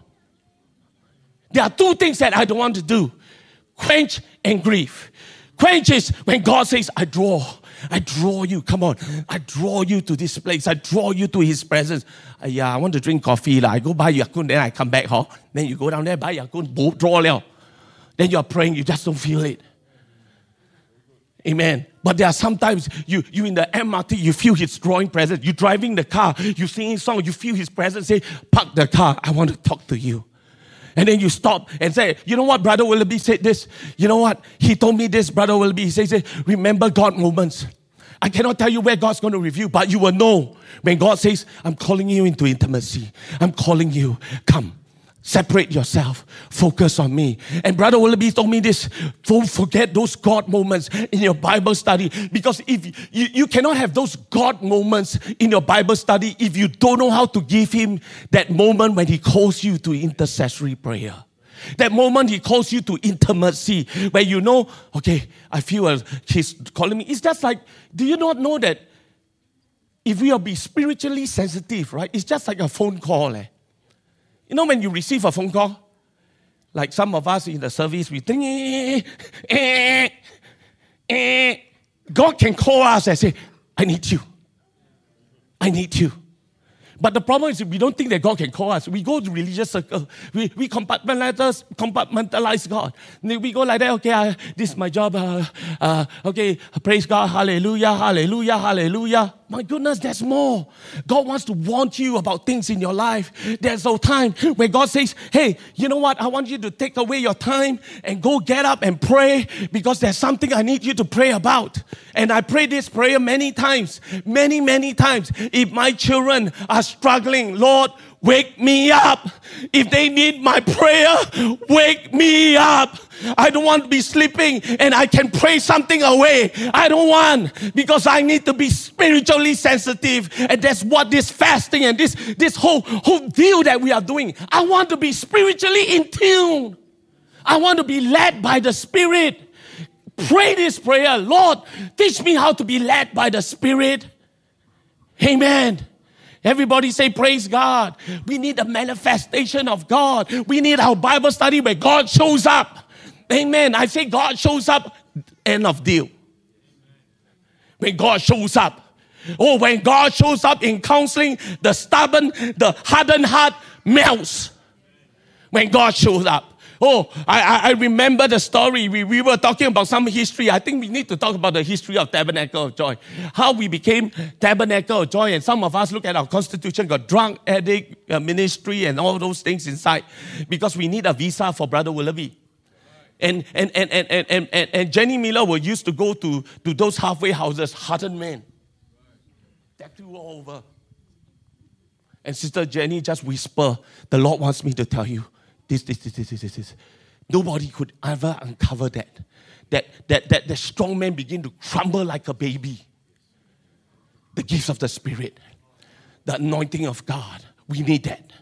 There are two things that I don't want to do. Quench and grieve. Quench when God says, I draw. I draw you. Come on. I draw you to this place. I draw you to his presence. Uh, yeah, I want to drink coffee. La. I go buy Ya Kun, then I come back. Huh? Then you go down there, buy Ya Kun, draw. Liao. Then you're praying, you just don't feel it. Amen. But there are sometimes you you in the MRT, you feel his drawing presence. You're driving the car, you singing song, you feel his presence. Say, park the car. I want to talk to you. And then you stop and say, you know what, Brother Willoughby said this. You know what? He told me this, Brother Willoughby. He says, remember God moments. I cannot tell you where God's going to reveal, but you will know when God says, I'm calling you into intimacy. I'm calling you. Come. Separate yourself. Focus on me. And Brother Willoughby told me this. Don't forget those God moments in your Bible study. Because if you, you cannot have those God moments in your Bible study if you don't know how to give Him that moment when He calls you to intercessory prayer. That moment He calls you to intimacy, where you know, okay, I feel uh, He's calling me. It's just like, do you not know that if we are be spiritually sensitive, right? It's just like a phone call. Eh? You know, when you receive a phone call, like some of us in the service, we think, eh, eh, eh. God can call us and say, I need you. I need you. But the problem is we don't think that God can call us. We go to religious circle. We, we compartmentalize, compartmentalize God. We go like that, okay, uh, this is my job. Uh, uh, okay, praise God, hallelujah, hallelujah, hallelujah. My goodness, there's more. God wants to warn you about things in your life. There's no time where God says, hey, you know what? I want you to take away your time and go get up and pray because there's something I need you to pray about. And I pray this prayer many times, many, many times. If my children are struggling, Lord, wake me up. If they need my prayer, wake me up. I don't want to be sleeping and I can pray something away. I don't want because I need to be spiritually sensitive. And that's what this fasting and this, this whole, whole deal that we are doing. I want to be spiritually in tune. I want to be led by the Spirit. Pray this prayer. Lord, teach me how to be led by the Spirit. Amen. Everybody say, Praise God. We need a manifestation of God. We need our Bible study where God shows up. Amen. I say, God shows up, end of deal. When God shows up. Oh, when God shows up in counseling, the stubborn, the hardened heart melts. When God shows up. Oh, I, I remember the story. We, we were talking about some history. I think we need to talk about the history of Tabernacle of Joy. How we became Tabernacle of Joy. And some of us look at our constitution, got drunk addict uh, ministry and all those things inside because we need a visa for Brother Willoughby. And, and, and, and, and, and, and, Jenny Miller were used to go to, to those halfway houses, hardened men. That too over. And Sister Jenny just whisper, the Lord wants me to tell you this, this, this, this, this, this. Nobody could ever uncover that. That, that, that the strong man begin to crumble like a baby. The gifts of the Spirit, the anointing of God. We need that.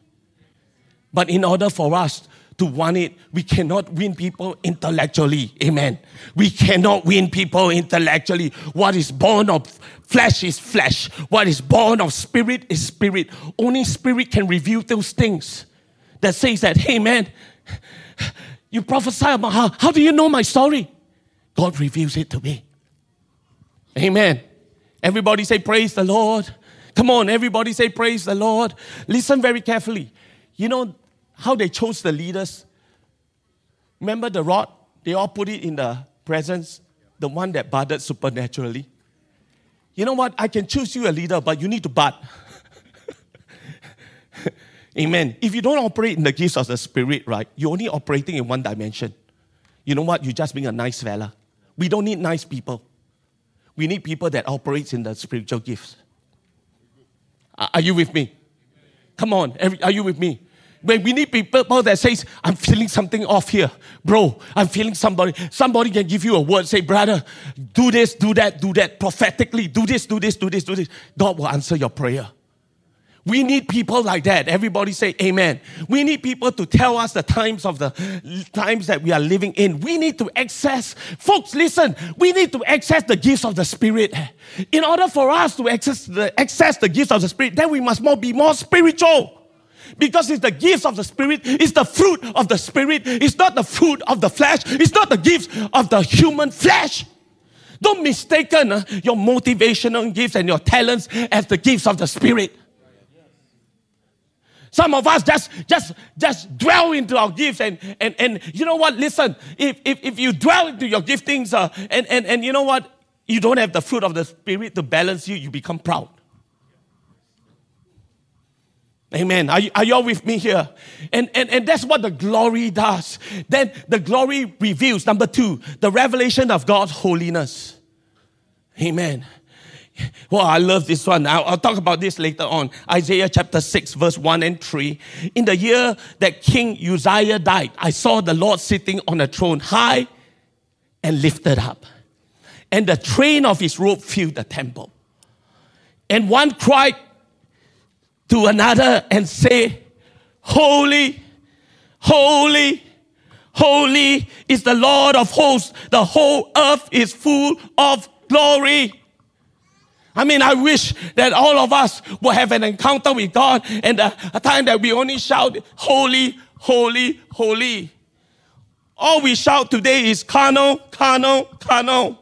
But in order for us to want it, we cannot win people intellectually. Amen. We cannot win people intellectually. What is born of flesh is flesh. What is born of spirit is spirit. Only spirit can reveal those things that says that, hey man, you prophesy about how, how do you know my story? God reveals it to me. Amen. Everybody say, Praise the Lord. Come on, everybody say, Praise the Lord. Listen very carefully. You know how they chose the leaders? Remember the rod? They all put it in the presence, the one that budded supernaturally. You know what? I can choose you a leader, but you need to bud. Amen. If you don't operate in the gifts of the Spirit, right, you're only operating in one dimension. You know what? You're just being a nice fella. We don't need nice people. We need people that operates in the spiritual gifts. Are you with me? Come on, are you with me? When we need people that says, I'm feeling something off here. Bro, I'm feeling somebody. Somebody can give you a word, say, brother, do this, do that, do that, prophetically, do this, do this, do this, do this. God will answer your prayer. We need people like that. Everybody say amen. We need people to tell us the times of the times that we are living in. We need to access, folks, listen, we need to access the gifts of the Spirit. In order for us to access the, access the gifts of the Spirit, then we must more be more spiritual. Because it's the gifts of the Spirit, it's the fruit of the Spirit, it's not the fruit of the flesh, it's not the gifts of the human flesh. Don't mistaken uh, your motivational gifts and your talents as the gifts of the Spirit. Some of us just just just dwell into our gifts and and and you know what? Listen, if if, if you dwell into your giftings uh, and and and you know what, you don't have the fruit of the spirit to balance you, you become proud. Amen. Are, you, are you all with me here? And, and, and that's what the glory does. Then the glory reveals, number two, the revelation of God's holiness. Amen. Well, I love this one. I'll, I'll, talk about this later on. Isaiah chapter 6, verse 1 and 3. In the year that King Uzziah died, I saw the Lord sitting on a throne high and lifted up. And the train of his robe filled the temple. And one cried to another and say, Holy, holy, holy is the Lord of hosts. The whole earth is full of glory. I mean, I wish that all of us will have an encounter with God and a, a time that we only shout, Holy, Holy, Holy. All we shout today is carnal, carnal, carnal.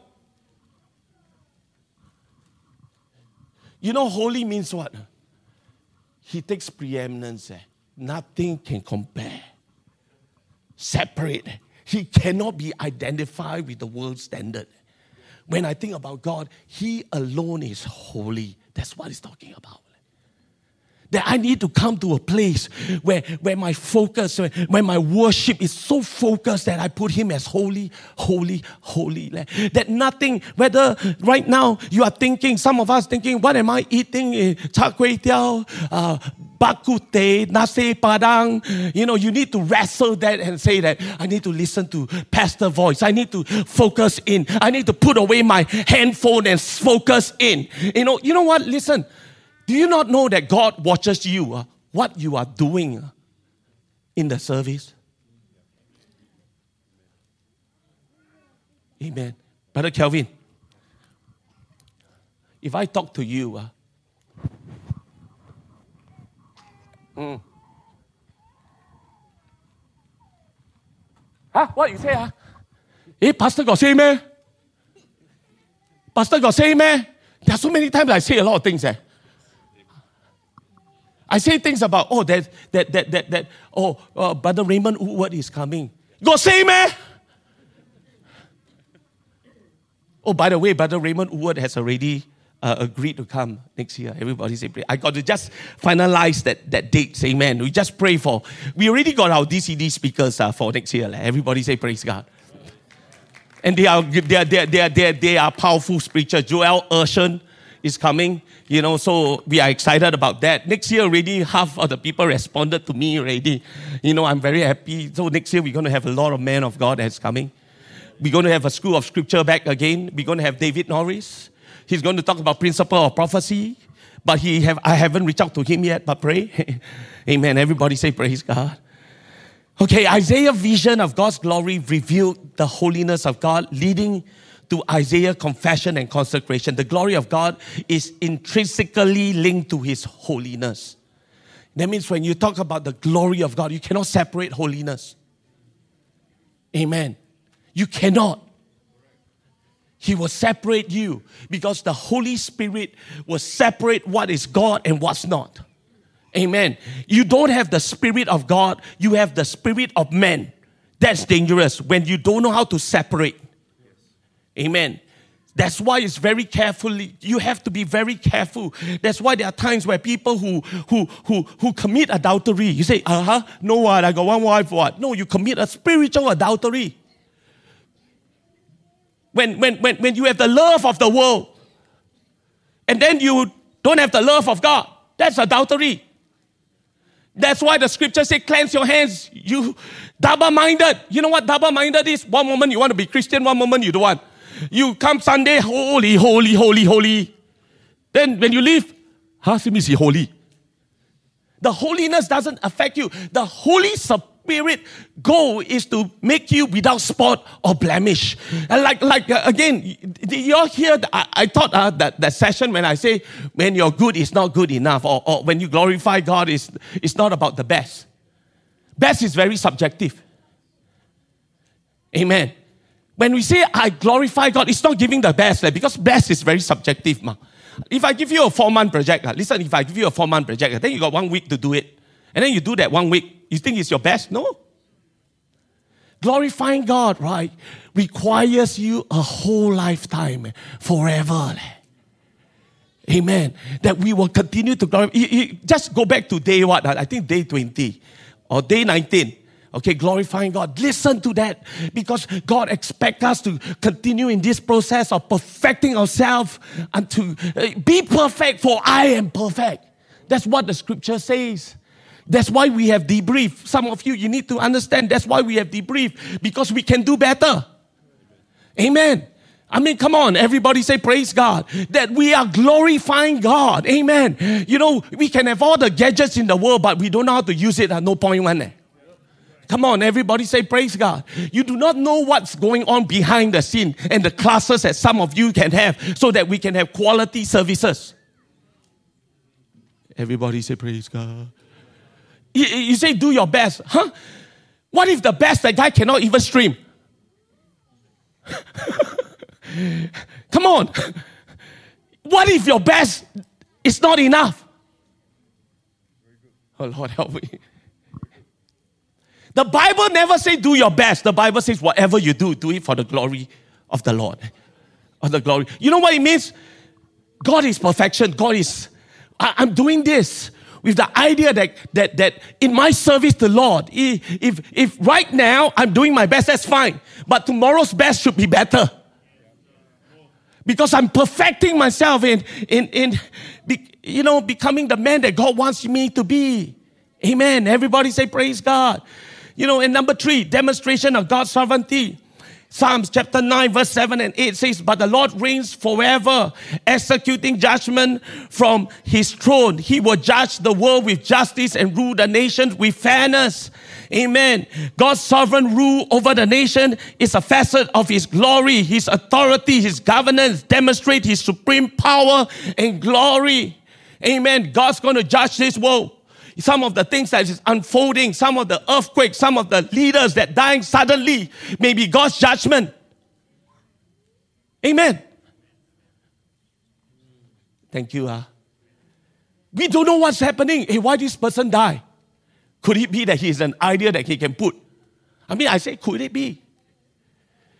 You know, holy means what? He takes preeminence. Eh. Nothing can compare. Separate. He cannot be identified with the world standard. When I think about God, He alone is holy. That's what He's talking about that I need to come to a place where, where my focus, where, where my worship is so focused that I put Him as holy, holy, holy. That nothing, whether right now you are thinking, some of us thinking, what am I eating? Eh, char kway teow, uh, bak kut teh, nasi padang. You know, you need to wrestle that and say that I need to listen to pastor voice. I need to focus in. I need to put away my handphone and focus in. You know, you know what? Listen. Do you not know that God watches you, uh, what you are doing uh, in the service? Amen. Brother Kelvin, if I talk to you, uh, Huh? What you say? Huh? Eh, Pastor got say me? Pastor got say me? There are so many times I say a lot of things. Eh? I say things about, oh, that, that, that, that, that oh, uh, Brother Raymond Woodward is coming. Go say, man. Oh, by the way, Brother Raymond Woodward has already uh, agreed to come next year. Everybody say pray. I got to just finalize that, that date. Say amen. We just pray for. We already got our DCD speakers uh, for next year. Like. Everybody say praise God. And they are they are, they are, they are, they are, powerful preachers. Joel Urshan is coming. You know, so we are excited about that. Next year already, half of the people responded to me already. You know, I'm very happy. So next year we're going to have a lot of men of God that's coming. We're going to have a school of scripture back again. We're going to have David Norris. He's going to talk about principle of prophecy. But he have, I haven't reached out to him yet, but pray. Amen. Everybody say praise God. Okay, Isaiah vision of God's glory revealed the holiness of God, leading to Isaiah confession and consecration. The glory of God is intrinsically linked to his holiness. That means when you talk about the glory of God, you cannot separate holiness. Amen. You cannot. He will separate you because the Holy Spirit will separate what is God and what's not. Amen. You don't have the Spirit of God, you have the Spirit of man. That's dangerous when you don't know how to separate. Amen. That's why it's very carefully, you have to be very careful. That's why there are times where people who who who who commit adultery, you say, uh-huh, no what, I got one wife, what? No, you commit a spiritual adultery. When when when when you have the love of the world, and then you don't have the love of God, that's adultery. That's why the scripture says, cleanse your hands. You double minded. You know what double minded is? One moment you want to be Christian, one moment you don't want. You come Sunday, holy, holy, holy, holy. Then when you leave, huh, means he holy. The holiness doesn't affect you. The Holy Spirit goal is to make you without spot or blemish. And like, like uh, again, you all hear, I, I thought uh, that, that session when I say when you're good is not good enough or, or when you glorify God is it's not about the best. Best is very subjective. Amen. When we say I glorify God, it's not giving the best, like, because best is very subjective. Ma. If I give you a four month project, uh, listen, if I give you a four month project, then you got one week to do it. And then you do that one week. You think it's your best? No. Glorifying God, right, requires you a whole lifetime, forever. Amen. That we will continue to glorify. Just go back to day what? I think day 20 or day 19. Okay, glorifying God. Listen to that because God expects us to continue in this process of perfecting ourselves and to uh, be perfect, for I am perfect. That's what the scripture says. That's why we have debrief. Some of you, you need to understand that's why we have debrief because we can do better. Amen. I mean, come on, everybody say praise God. That we are glorifying God. Amen. You know, we can have all the gadgets in the world, but we don't know how to use it at no point one. Eh? Come on, everybody say praise God. You do not know what's going on behind the scene and the classes that some of you can have so that we can have quality services. Everybody say praise God. You, you say do your best. Huh? What if the best that guy cannot even stream? Come on. What if your best is not enough? Oh, Lord, help me. The Bible never says do your best. The Bible says whatever you do, do it for the glory of the Lord. Of the glory. You know what it means? God is perfection. God is, I, am doing this with the idea that, that, that in my service to Lord, if, if right now I'm doing my best, that's fine. But tomorrow's best should be better. Because I'm perfecting myself in, in, in you know, becoming the man that God wants me to be. Amen. Everybody say praise God. You know, and number three, demonstration of God's sovereignty. Psalms chapter 9, verse 7 and 8 says, But the Lord reigns forever, executing judgment from his throne. He will judge the world with justice and rule the nations with fairness. Amen. God's sovereign rule over the nation is a facet of his glory, his authority, his governance, demonstrate his supreme power and glory. Amen. God's going to judge this world some of the things that is unfolding, some of the earthquakes, some of the leaders that dying suddenly may be God's judgment. Amen. Thank you. Uh. We don't know what's happening. Hey, why this person die? Could it be that he is an idea that he can put? I mean, I say, could it be?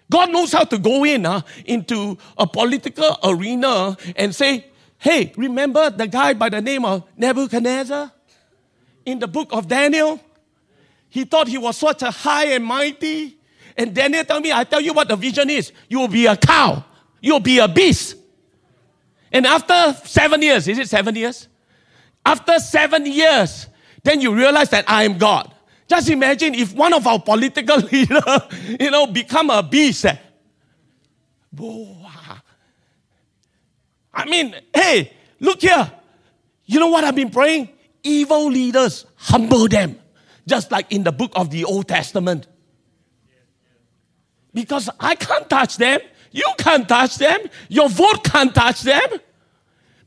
God knows how to go in uh, into a political arena and say, hey, remember the guy by the name of Nebuchadnezzar? In the book of Daniel. He thought he was such a high and mighty. And Daniel told me, I tell you what the vision is. You will be a cow. You'll be a beast. And after seven years, is it seven years? After seven years, then you realize that I am God. Just imagine if one of our political leaders, you know, become a beast. Eh? I mean, hey, look here. You know what I've been praying? Evil leaders, humble them, just like in the book of the Old Testament. Because I can't touch them, you can't touch them, your vote can't touch them.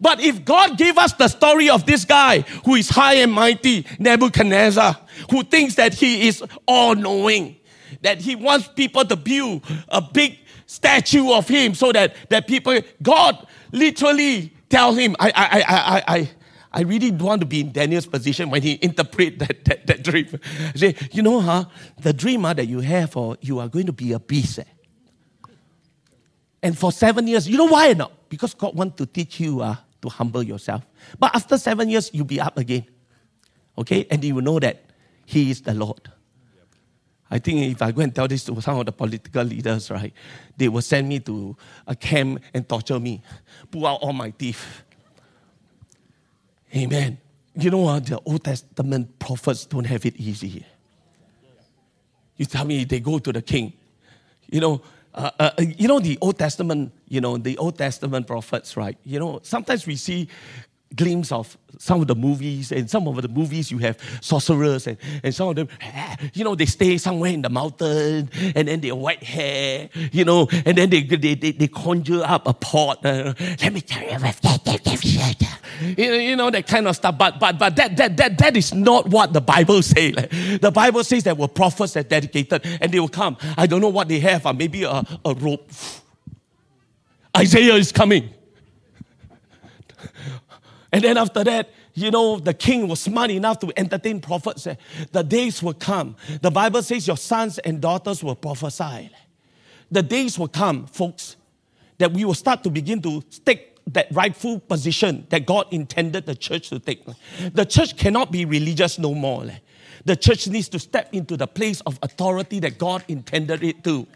But if God gave us the story of this guy who is high and mighty, Nebuchadnezzar, who thinks that he is all knowing, that he wants people to build a big statue of him so that, that people, God literally tell him, I, I, I, I, I, I really don't want to be in Daniel's position when he interpret that, that, that dream. I say, you know, huh, the dream huh, that you have, or you are going to be a beast. Eh? And for seven years, you know why not? Because God wants to teach you uh, to humble yourself. But after seven years, you'll be up again. Okay? And you will know that He is the Lord. I think if I go and tell this to some of the political leaders, right, they will send me to a camp and torture me, pull out all my teeth Amen. You know what? The Old Testament prophets don't have it easy. You tell me they go to the king. You know, uh, uh, you know the Old Testament. You know the Old Testament prophets, right? You know sometimes we see glimpse of some of the movies and some of the movies you have sorcerers and, and some of them you know they stay somewhere in the mountain and then they white hair you know and then they they, they, they conjure up a pot uh, let me tell you you know, you know that kind of stuff. But but but that that that, that is not what the bible says the bible says there were prophets that dedicated and they will come. I don't know what they have uh, maybe a, a rope. Isaiah is coming and then after that, you know, the king was smart enough to entertain prophets. Eh? The days will come. The Bible says your sons and daughters will prophesy. The days will come, folks, that we will start to begin to take that rightful position that God intended the church to take. The church cannot be religious no more. Eh? The church needs to step into the place of authority that God intended it to.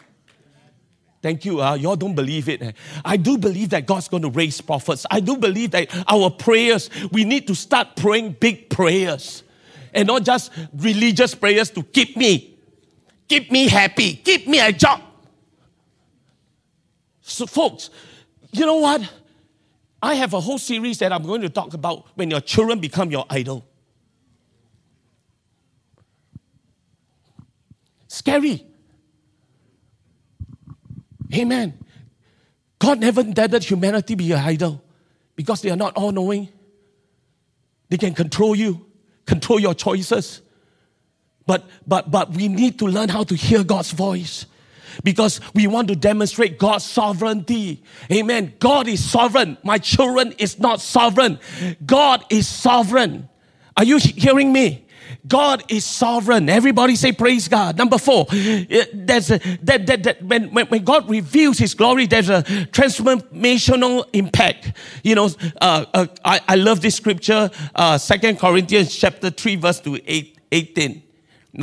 Thank you. Uh, y'all don't believe it. I do believe that God's going to raise prophets. I do believe that our prayers, we need to start praying big prayers and not just religious prayers to keep me, keep me happy, keep me a job. So, folks, you know what? I have a whole series that I'm going to talk about when your children become your idol. Scary. Amen. God never intended humanity be an idol because they are not all knowing. They can control you, control your choices. But, but, but we need to learn how to hear God's voice because we want to demonstrate God's sovereignty. Amen. God is sovereign. My children is not sovereign. God is sovereign. Are you hearing me? God is sovereign. Everybody say praise God. Number four, eh, there's a, that, that, that when, when, when God reveals his glory, there's a transformational impact. You know, uh, uh, I, I love this scripture, uh, 2 Corinthians chapter 3, verse to 8, 18.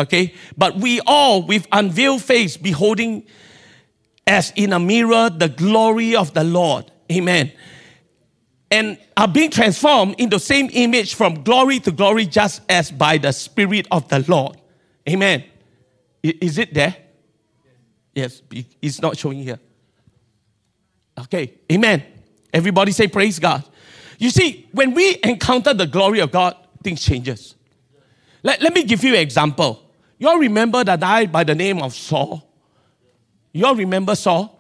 Okay? But we all, with unveiled face, beholding as in a mirror the glory of the Lord. Amen and are being transformed in the same image from glory to glory, just as by the Spirit of the Lord. Amen. Is it there? Yes, it's not showing here. Okay, amen. Everybody say praise God. You see, when we encounter the glory of God, things changes. Let, let me give you an example. You all remember that guy by the name of Saul? You all remember Saul?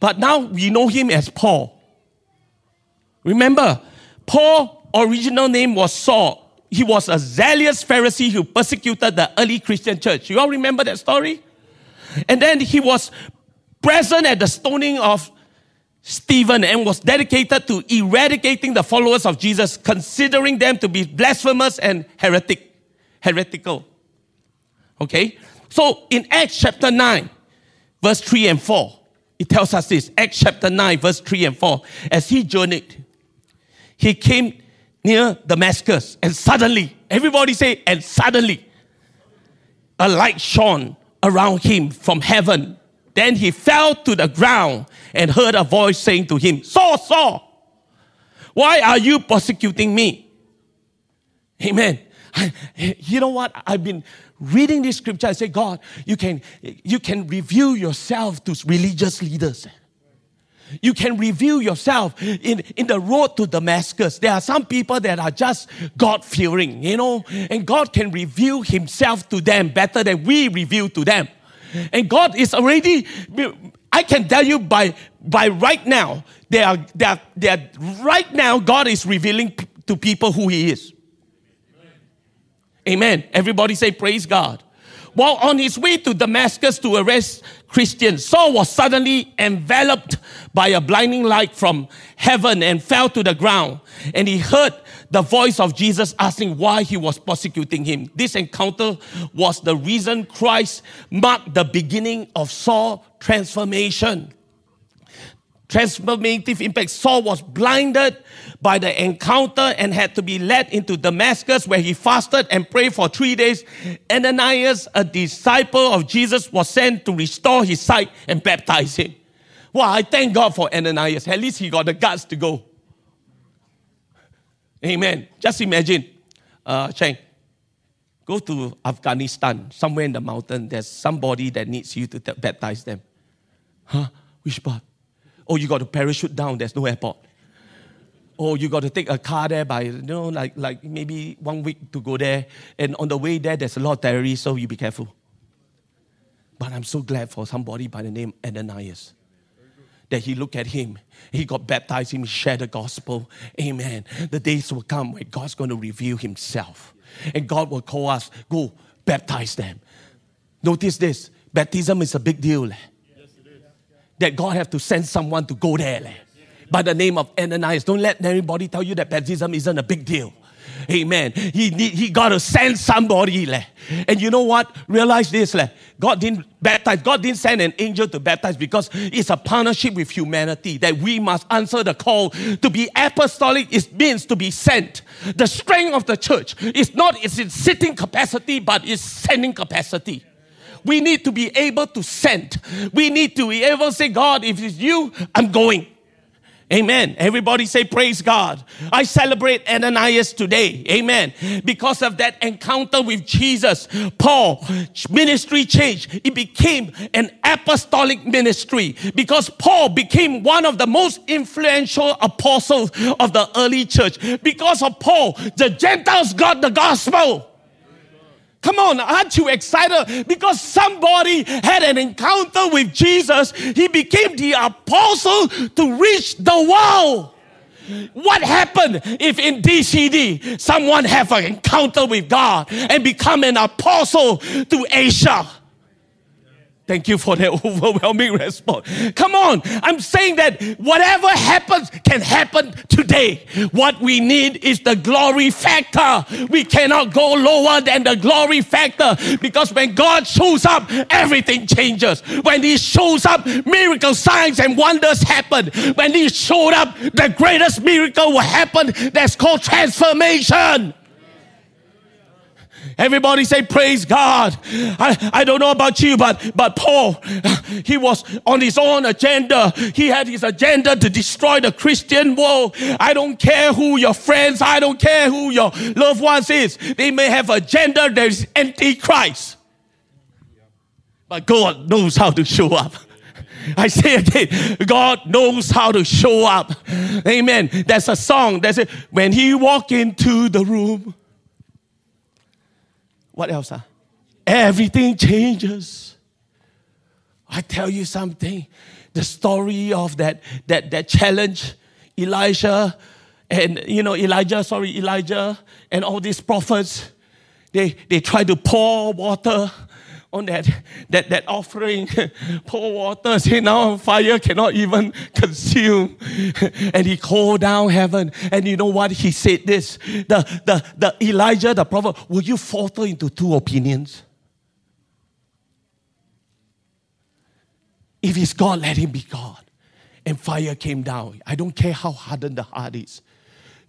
But now we know him as Paul. Remember, Paul' original name was Saul. He was a zealous Pharisee who persecuted the early Christian church. You all remember that story? And then he was present at the stoning of Stephen and was dedicated to eradicating the followers of Jesus, considering them to be blasphemous and heretic, heretical. Okay? So in Acts chapter 9, verse 3 and 4, it tells us this. Acts chapter 9, verse 3 and 4. As he journeyed, he came near Damascus, and suddenly, everybody say, and suddenly, a light shone around him from heaven. Then he fell to the ground and heard a voice saying to him, Saul, Saul, why are you persecuting me? Amen. You know what? I've been reading this scripture. I say, God, you can, you can reveal yourself to religious leaders. You can reveal yourself in, in the road to Damascus. There are some people that are just God fearing, you know, and God can reveal Himself to them better than we reveal to them. And God is already, I can tell you by, by right now, they are, they are, they are, right now, God is revealing to people who He is. Amen. Everybody say, Praise God. While on his way to Damascus to arrest Christians, Saul was suddenly enveloped by a blinding light from heaven and fell to the ground. And he heard the voice of Jesus asking why he was persecuting him. This encounter was the reason Christ marked the beginning of Saul's transformation transformative impact. Saul was blinded by the encounter and had to be led into Damascus where he fasted and prayed for three days. Ananias, a disciple of Jesus, was sent to restore his sight and baptize him. Well, I thank God for Ananias. At least he got the guts to go. Amen. Just imagine, uh, Cheng, go to Afghanistan, somewhere in the mountain. There's somebody that needs you to baptize them. Huh? Which part? Oh, you got to parachute down, there's no airport. Oh, you got to take a car there by, you know, like, like maybe one week to go there. And on the way there, there's a lot of terrorists, so you be careful. But I'm so glad for somebody by the name Ananias that he looked at him. He got baptized, he shared the gospel. Amen. The days will come where God's going to reveal himself. And God will call us, go baptize them. Notice this baptism is a big deal eh? That God have to send someone to go there. Leh. By the name of Ananias. Don't let anybody tell you that baptism isn't a big deal. Amen. He need, he got to send somebody. Leh. And you know what? Realize this. Leh. God didn't baptize. God didn't send an angel to baptize because it's a partnership with humanity that we must answer the call. To be apostolic it means to be sent. The strength of the church is not its sitting capacity, but its sending capacity we need to be able to send. We need to be able to say, God, if it's you, I'm going. Amen. Everybody say, Praise God. I celebrate Ananias today. Amen. Because of that encounter with Jesus, Paul, ministry changed. It became an apostolic ministry because Paul became one of the most influential apostles of the early church. Because of Paul, the Gentiles got the gospel. Come on, aren't you excited? Because somebody had an encounter with Jesus. He became the apostle to reach the world. What happened if in DCD someone have an encounter with God and become an apostle to Asia? Thank you for that overwhelming response. Come on. I'm saying that whatever happens can happen today. What we need is the glory factor. We cannot go lower than the glory factor because when God shows up, everything changes. When He shows up, miracle signs and wonders happen. When He showed up, the greatest miracle will happen. That's called transformation. Everybody say, Praise God. I, I don't know about you, but, but Paul, he was on his own agenda. He had his agenda to destroy the Christian world. I don't care who your friends, I don't care who your loved ones is. They may have agenda that is anti-Christ. But God knows how to show up. I say again, God knows how to show up. Amen. There's a song that says, when he walk into the room, what else? Everything changes. I tell you something. The story of that, that, that challenge, Elijah and, you know, Elijah, sorry, Elijah and all these prophets, they, they try to pour water on that, that, that offering, pour water, say now fire cannot even consume. And he called down heaven. And you know what? He said this. The, the, the Elijah, the prophet, will you falter into two opinions? If he's God, let him be God. And fire came down. I don't care how hardened the heart is.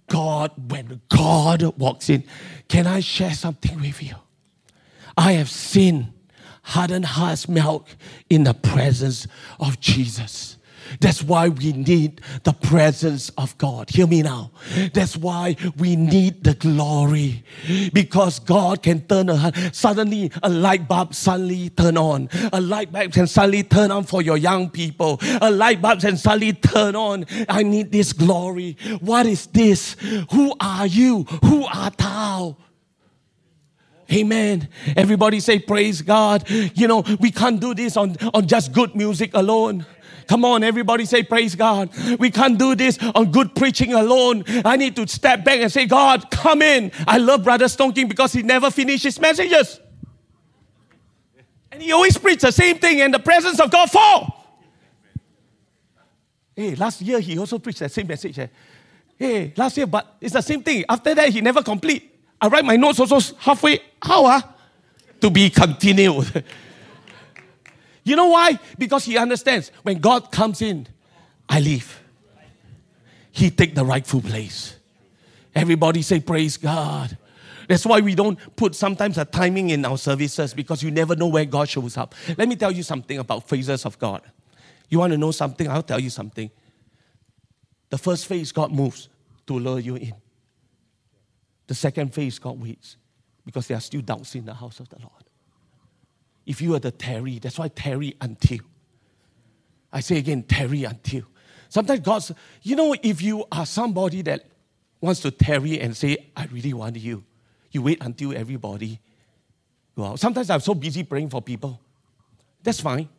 God, when God walks in, can I share something with you? I have seen hardened hearts melt in the presence of Jesus. That's why we need the presence of God. Hear me now. That's why we need the glory. Because God can turn a suddenly a light bulb suddenly turn on. A light bulb can suddenly turn on for your young people. A light bulb can suddenly turn on. I need this glory. What is this? Who are you? Who art thou? Amen. Everybody say, Praise God. You know, we can't do this on, on just good music alone. Come on, everybody say, Praise God. We can't do this on good preaching alone. I need to step back and say, God, come in. I love Brother Stone King because he never finishes messages. And he always preached the same thing, and the presence of God fall. Hey, last year he also preached the same message. Eh? Hey, last year, but it's the same thing. After that, he never complete. I write my notes also halfway. How? Ah? To be continued. you know why? Because he understands when God comes in, I leave. He take the rightful place. Everybody say praise God. That's why we don't put sometimes a timing in our services because you never know where God shows up. Let me tell you something about phases of God. You want to know something? I'll tell you something. The first phase, God moves to lure you in. The second phase, God waits because there are still doubts in the house of the Lord. If you are the tarry, that's why tarry until. I say again, tarry until. Sometimes God's, you know, if you are somebody that wants to tarry and say, I really want you, you wait until everybody go out. Sometimes I'm so busy praying for people. That's fine.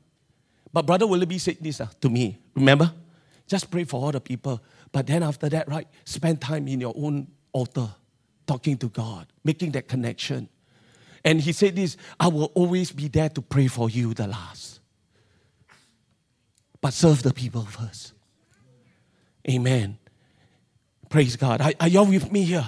But Brother Willoughby said this uh, to me. Remember? Just pray for all the people. But then after that, right, spend time in your own altar talking to God, making that connection. And he said this I will always be there to pray for you the last. But serve the people first. Amen. Praise God. Are, are y'all with me here?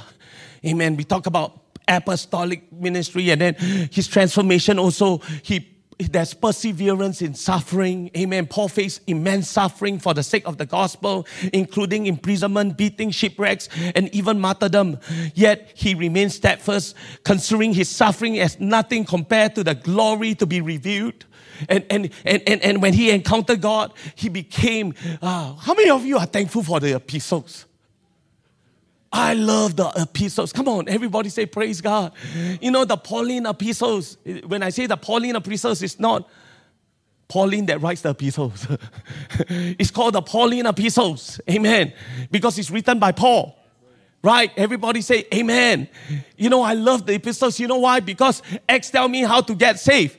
Amen. We talk about apostolic ministry and then his transformation also. He there's perseverance in suffering. Amen. Paul faced immense suffering for the sake of the gospel, including imprisonment, beating, shipwrecks, and even martyrdom. Yet he remained steadfast, considering his suffering as nothing compared to the glory to be revealed. And, and, and, and, and when he encountered God, he became. Uh, how many of you are thankful for the epistles? I love the epistles. Come on, everybody say praise God. You know, the Pauline epistles, when I say the Pauline epistles, it's not Pauline that writes the epistles. it's called the Pauline epistles. Amen. Because it's written by Paul. Right? Everybody say amen. You know, I love the epistles. You know why? Because Acts tell me how to get saved.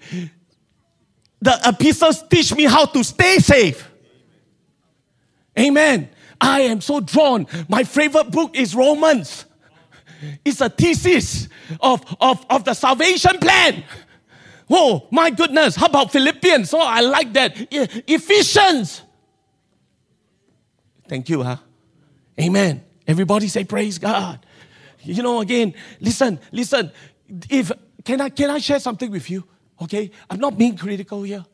The epistles teach me how to stay safe. Amen. I am so drawn. My favorite book is Romans. It's a thesis of, of, of the salvation plan. Oh, my goodness. How about Philippians? Oh, I like that. Ephesians. Thank you, huh? Amen. Everybody say praise God. You know, again, listen, listen. If can I can I share something with you? Okay? I'm not being critical here.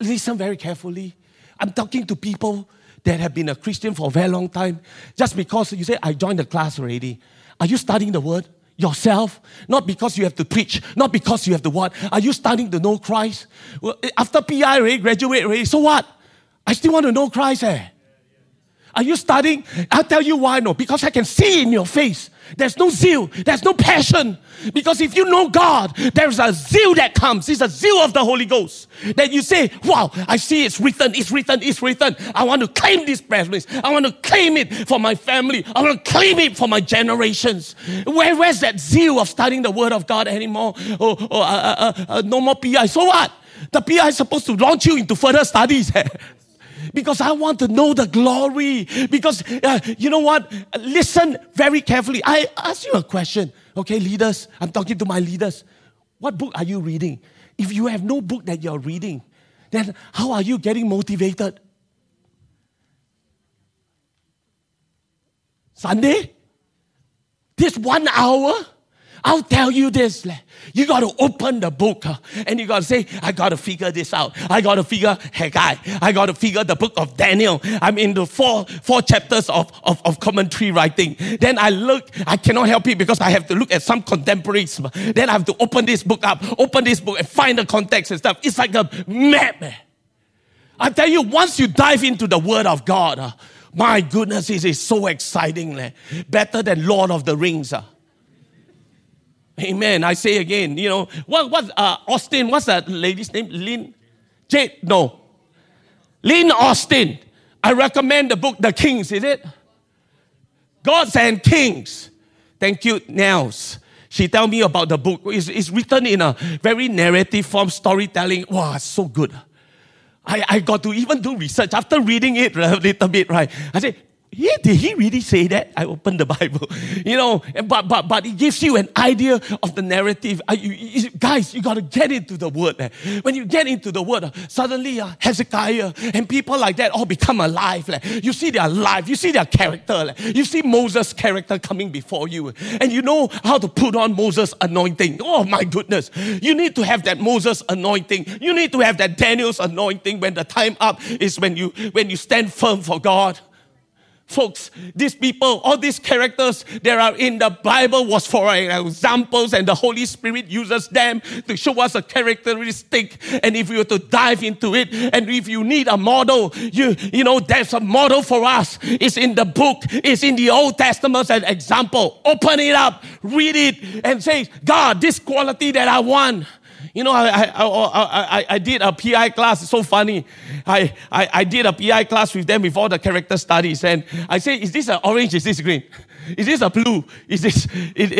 Listen very carefully. I'm talking to people that have been a Christian for a very long time. Just because you say, I joined the class already. Are you studying the word? Yourself, not because you have to preach, not because you have to what. Are you starting to know Christ? Well, after PI already, graduate already, so what? I still want to know Christ. Eh? Are you studying? I'll tell you why no. Because I can see in your face there's no zeal. There's no passion. Because if you know God, there's a zeal that comes. It's a zeal of the Holy Ghost. That you say, wow, I see it's written, it's written, it's written. I want to claim this promise. I want to claim it for my family. I want to claim it for my generations. Where, where's that zeal of studying the Word of God anymore? Or, or uh, uh, uh, uh no more PI. So what? The PI is supposed to launch you into further studies. because I want to know the glory. Because uh, you know what? Listen very carefully. I ask you a question, okay, leaders. I'm talking to my leaders. What book are you reading? If you have no book that you're reading, then how are you getting motivated? Sunday? This one hour? I'll tell you this. You got to open the book and you got to say, I got to figure this out. I got to figure Haggai. I got to figure the book of Daniel. I'm in the four, four chapters of, of, of commentary writing. Then I look, I cannot help it because I have to look at some contemporaries. Then I have to open this book up, open this book and find the context and stuff. It's like a map. I tell you, once you dive into the Word of God, my goodness, it is so exciting. Better than Lord of the Rings. Amen. I say again, you know, what, what, uh, Austin, what's that lady's name? Lynn? Jade? No. Lynn Austin. I recommend the book, The Kings, is it? Gods and Kings. Thank you, Nels. She tell me about the book. It's, it's written in a very narrative form, storytelling. Wow, so good. I, I got to even do research after reading it a little bit, right? I said, yeah, did he really say that? I opened the Bible, you know, but but but it gives you an idea of the narrative. You, you, guys, you got to get into the word. Eh? When you get into the word, uh, suddenly uh, Hezekiah and people like that all become alive. Eh? You see their life, you see their character. Eh? You see Moses' character coming before you, and you know how to put on Moses' anointing. Oh my goodness, you need to have that Moses anointing. You need to have that Daniel's anointing. When the time up is when you when you stand firm for God. Folks, these people, all these characters that are in the Bible was for examples, and the Holy Spirit uses them to show us a characteristic. And if we were to dive into it, and if you need a model, you you know, there's a model for us. It's in the book, it's in the Old Testament as an example. Open it up, read it, and say, God, this quality that I want. You know, I, I, I, I, did a PI class. It's so funny. I, I, I did a PI class with them all the character studies. And I say, is this an orange? Is this green? Is this a blue? Is this, is,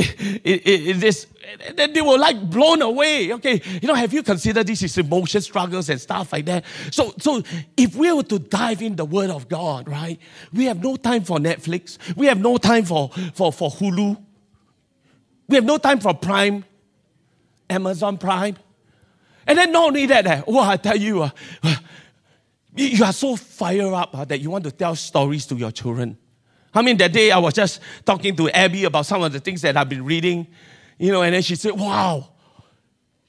is, is this? then they were like blown away. Okay, you know, have you considered this is emotion struggles and stuff like that? So, so if we were to dive in the Word of God, right, we have no time for Netflix. We have no time for, for, for Hulu. We have no time for Prime, Amazon Prime. And then not only that, uh, oh, I tell you, uh, you are so fired up uh, that you want to tell stories to your children. I mean, that day I was just talking to Abby about some of the things that I've been reading, you know, and then she said, wow,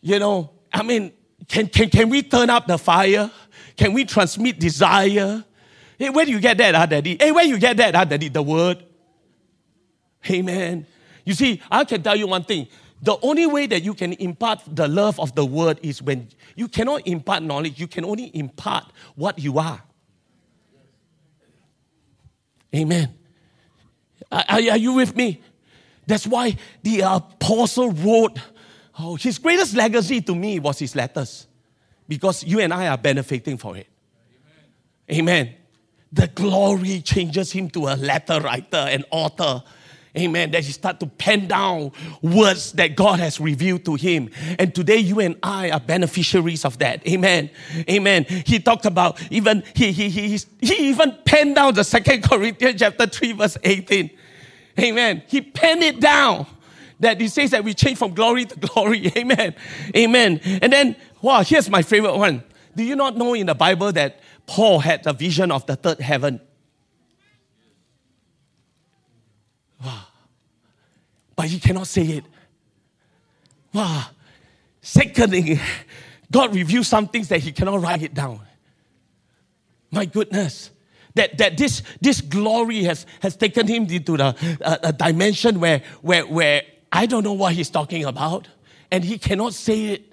you know, I mean, can, can, can we turn up the fire? Can we transmit desire? Hey, where do you get that, huh, Daddy? Hey, where you get that, huh, Daddy? The word. Amen. You see, I can tell you one thing. The only way that you can impart the love of the word is when you cannot impart knowledge, you can only impart what you are. Amen. Are, are you with me? That's why the apostle wrote, oh, his greatest legacy to me was his letters. Because you and I are benefiting for it. Amen. Amen. The glory changes him to a letter writer, an author Amen. That he start to pen down words that God has revealed to him. And today you and I are beneficiaries of that. Amen. Amen. He talked about even he he he, he even penned down the second Corinthians chapter 3, verse 18. Amen. He penned it down that he says that we change from glory to glory. Amen. Amen. And then, wow, here's my favorite one. Do you not know in the Bible that Paul had a vision of the third heaven? But he cannot say it. Wow. Secondly, God reveals some things that he cannot write it down. My goodness. That, that this, this glory has, has taken him into the uh, a dimension where, where, where I don't know what he's talking about, and he cannot say it.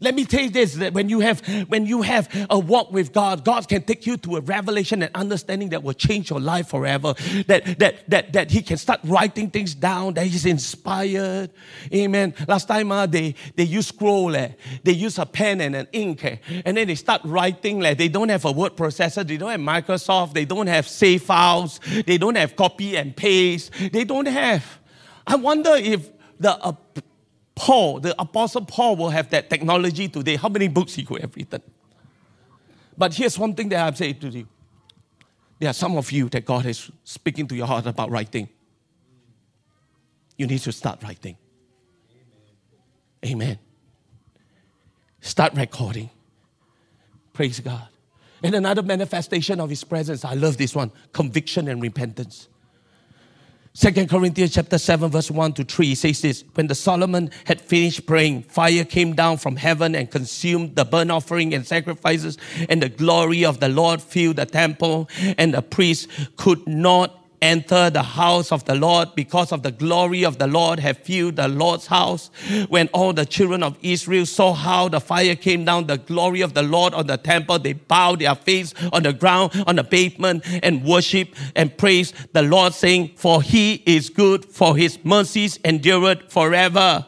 Let me tell you this that when you have when you have a walk with God, God can take you to a revelation and understanding that will change your life forever. That that that that He can start writing things down, that He's inspired. Amen. Last time uh, they they use scroll, eh? they use a pen and an ink, eh? and then they start writing. Like, they don't have a word processor, they don't have Microsoft, they don't have save files, they don't have copy and paste, they don't have. I wonder if the uh, Paul, the Apostle Paul, will have that technology today. How many books he could have written? But here's one thing that I'm saying to you. There are some of you that God is speaking to your heart about writing. You need to start writing. Amen. Amen. Start recording. Praise God. And another manifestation of His presence, I love this one conviction and repentance. Second Corinthians chapter 7 verse 1 to 3 says this, when the Solomon had finished praying, fire came down from heaven and consumed the burnt offering and sacrifices and the glory of the Lord filled the temple and the priests could not enter the house of the Lord because of the glory of the Lord have filled the Lord's house. When all the children of Israel saw how the fire came down, the glory of the Lord on the temple, they bowed their face on the ground, on the pavement, and worship and praise the Lord, saying, For he is good, for his mercies endureth forever.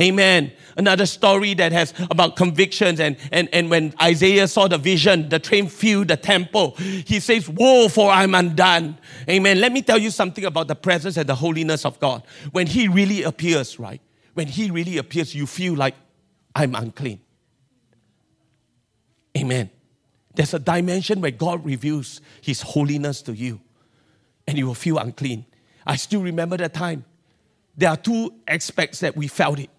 Amen another story that has about convictions. And, and, and when Isaiah saw the vision, the train filled the temple. He says, Woe, for I'm undone. Amen. Let me tell you something about the presence and the holiness of God. When He really appears, right? When He really appears, you feel like I'm unclean. Amen. There's a dimension where God reveals His holiness to you, and you will feel unclean. I still remember that time. There are two aspects that we felt it.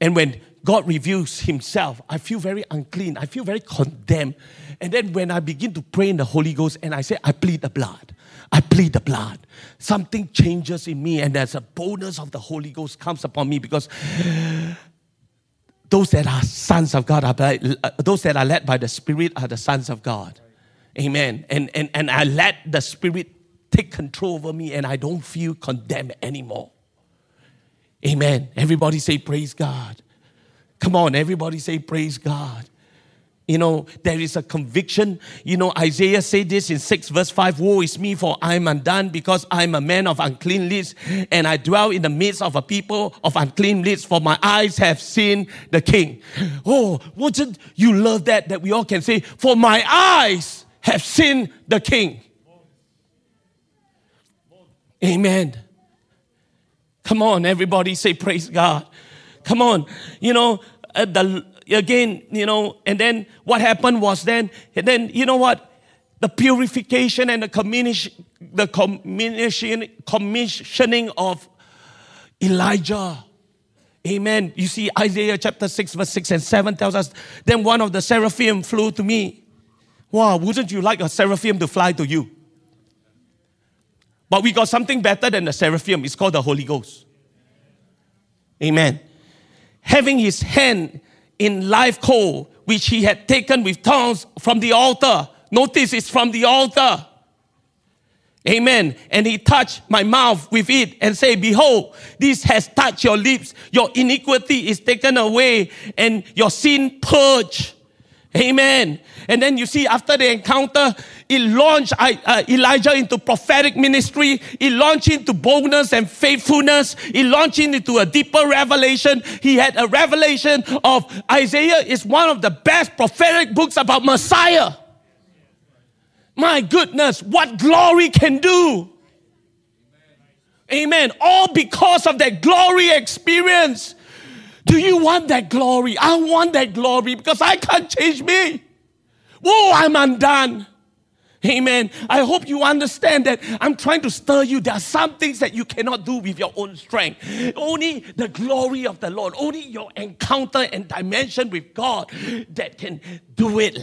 And when God reveals Himself, I feel very unclean. I feel very condemned. And then when I begin to pray in the Holy Ghost and I say, I plead the blood, I plead the blood, something changes in me, and there's a bonus of the Holy Ghost comes upon me because those that are sons of God are those that are led by the Spirit are the sons of God. Amen. And and and I let the Spirit take control over me, and I don't feel condemned anymore. Amen. Everybody say, Praise God. Come on, everybody say, Praise God. You know, there is a conviction. You know, Isaiah said this in 6 verse 5 Woe is me, for I am undone, because I am a man of unclean lips, and I dwell in the midst of a people of unclean lips, for my eyes have seen the King. Oh, wouldn't you love that? That we all can say, For my eyes have seen the King. Amen. Come on, everybody say praise God. Come on. You know, uh, the, again, you know, and then what happened was then, and then, you know what? The purification and the, communi- the commission, commissioning of Elijah. Amen. You see, Isaiah chapter 6, verse 6 and 7 tells us, Then one of the seraphim flew to me. Wow, wouldn't you like a seraphim to fly to you? But we got something better than the seraphim. It's called the Holy Ghost. Amen. Having his hand in live coal, which he had taken with tongs from the altar. Notice it's from the altar. Amen. And he touched my mouth with it and say, behold, this has touched your lips. Your iniquity is taken away and your sin purged. Amen. And then you see, after the encounter, it launched uh, Elijah into prophetic ministry. It launched into boldness and faithfulness. It launched into a deeper revelation. He had a revelation of Isaiah is one of the best prophetic books about Messiah. My goodness, what glory can do. Amen. All because of that glory experience. Do you want that glory? I want that glory because I can't change me. Whoa, I'm undone. Amen. I hope you understand that I'm trying to stir you. There are some things that you cannot do with your own strength. Only the glory of the Lord, only your encounter and dimension with God that can do it.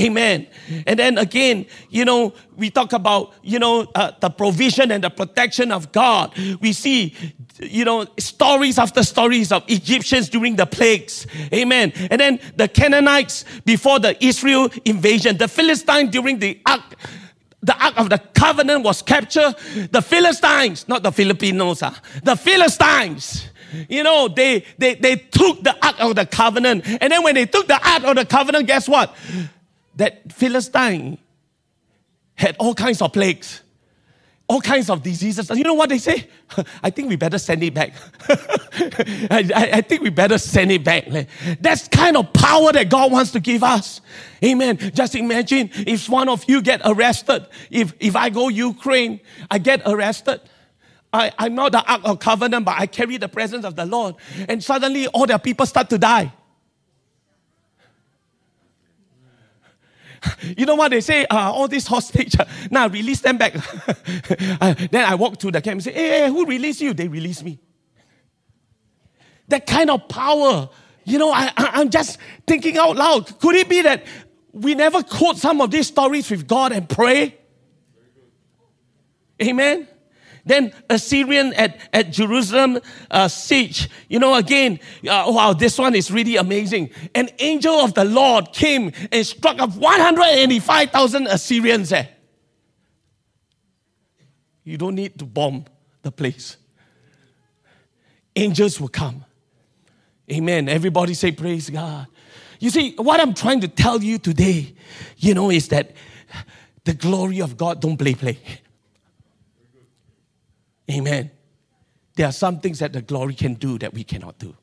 Amen. And then again, you know, we talk about, you know, uh, the provision and the protection of God. We see, you know, stories after stories of Egyptians during the plagues. Amen. And then the Canaanites before the Israel invasion, the Philistines during the Ark the Ark of the Covenant was captured, the Philistines, not the Filipinos, uh, the Philistines, you know, they, they, they took the Ark of the Covenant. And then when they took the Ark of the Covenant, guess what? That Philistine had all kinds of plagues, all kinds of diseases. And you know what they say? I think we better send it back. I, I, I, think we better send it back. That's kind of power that God wants to give us. Amen. Just imagine if one of you get arrested. If, if I go Ukraine, I get arrested. I, I'm not the Ark of Covenant, but I carry the presence of the Lord. And suddenly all the people start to die. You know what they say? Uh, all these hostage, uh, now release them back. uh, then I walk to the camp and say, hey, hey, who released you? They release me. That kind of power. You know, I, I, I'm just thinking out loud. Could it be that we never quote some of these stories with God and pray? Amen. Then Assyrian at, at Jerusalem uh, siege. You know, again, uh, wow, this one is really amazing. An angel of the Lord came and struck up 185,000 Assyrians. Eh? You don't need to bomb the place. Angels will come. Amen. Everybody say, Praise God. You see, what I'm trying to tell you today, you know, is that the glory of God don't play play. Amen. There are some things that the glory can do that we cannot do.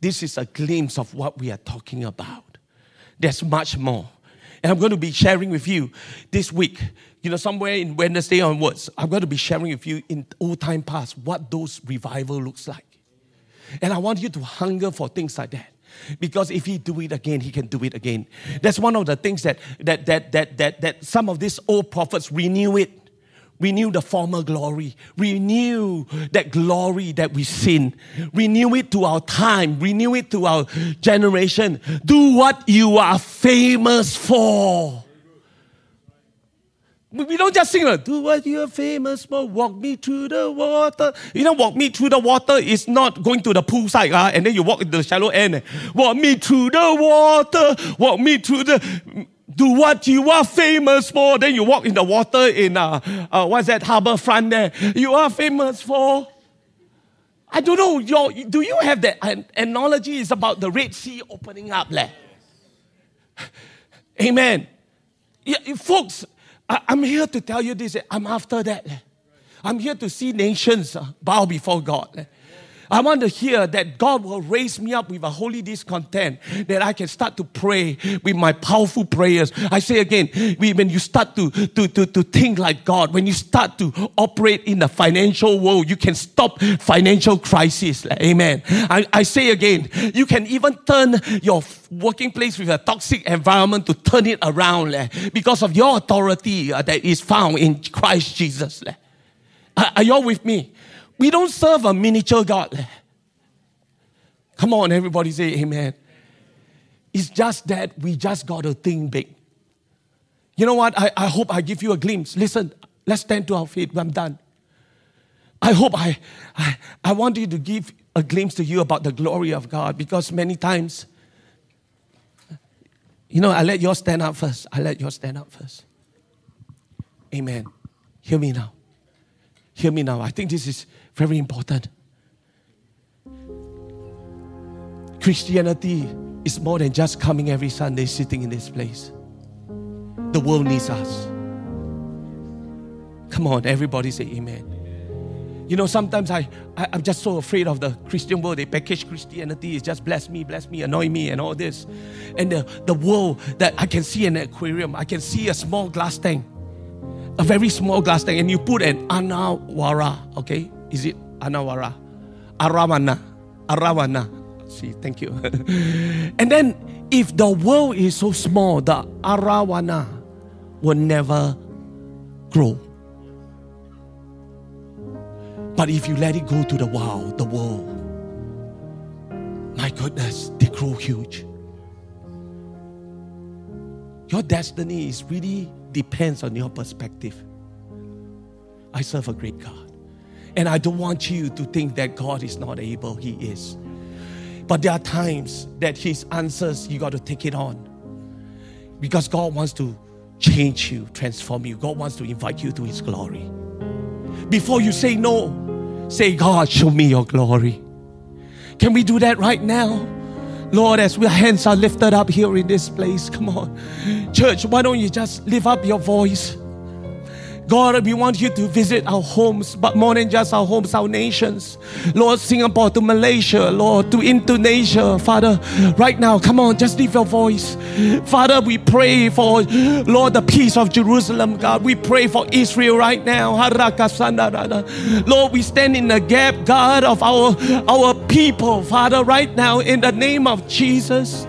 This is a glimpse of what we are talking about. There's much more. And I'm going to be sharing with you this week, you know, somewhere in Wednesday onwards, I'm going to be sharing with you in old time past what those revival looks like. And I want you to hunger for things like that. Because if he do it again, he can do it again. That's one of the things that that that that that, that some of these old prophets renew it Renew the former glory. Renew that glory that we've seen. Renew it to our time. Renew it to our generation. Do what you are famous for. We don't just sing, do what you are famous for, walk me through the water. You know, walk me through the water is not going to the poolside, uh, and then you walk into the shallow end. Walk me through the water, walk me through the do what you are famous for. Then you walk in the water in, uh, uh, what's that, harbor front there. You are famous for. I don't know, your, do you have that analogy? It's about the Red Sea opening up. Leh. Amen. Yeah, folks, I, am here to tell you this. I'm after that. I'm here to see nations uh, bow before God. I want to hear that God will raise me up with a holy discontent, that I can start to pray with my powerful prayers. I say again, when you start to, to, to, to think like God, when you start to operate in the financial world, you can stop financial crisis. Amen. I, I say again, you can even turn your working place with a toxic environment to turn it around because of your authority uh, that is found in Christ Jesus. Are, are y'all with me? We don't serve a miniature God. Come on, everybody say amen. It's just that we just got to think big. You know what? I, I hope I give you a glimpse. Listen, let's stand to our feet. I'm done. I hope I, I, I want you to give a glimpse to you about the glory of God because many times, you know, I let you stand up first. I let you stand up first. Amen. Hear me now. Hear me now. I think this is very important. Christianity is more than just coming every Sunday sitting in this place. The world needs us. Come on, everybody say amen. You know, sometimes I, I, am just so afraid of the Christian world. They package Christianity is just bless me, bless me, annoy me, and all this. And the, the world that I can see in an aquarium, I can see a small glass tank, a very small glass tank, and you put an anawara, okay? Is it Anawara? Arawana. Arawana. See, thank you. and then, if the world is so small, the Arawana will never grow. But if you let it go to the wild, the world, my goodness, they grow huge. Your destiny is really depends on your perspective. I serve a great God. And I don't want you to think that God is not able, He is. But there are times that His answers, you got to take it on. Because God wants to change you, transform you. God wants to invite you to His glory. Before you say no, say, God, show me your glory. Can we do that right now? Lord, as our hands are lifted up here in this place, come on. Church, why don't you just lift up your voice? God, we want you to visit our homes, but more than just our homes, our nations. Lord, Singapore to Malaysia, Lord, to Indonesia. Father, right now, come on, just leave your voice. Father, we pray for, Lord, the peace of Jerusalem, God. We pray for Israel right now. Lord, we stand in the gap, God, of our, our people, Father, right now, in the name of Jesus.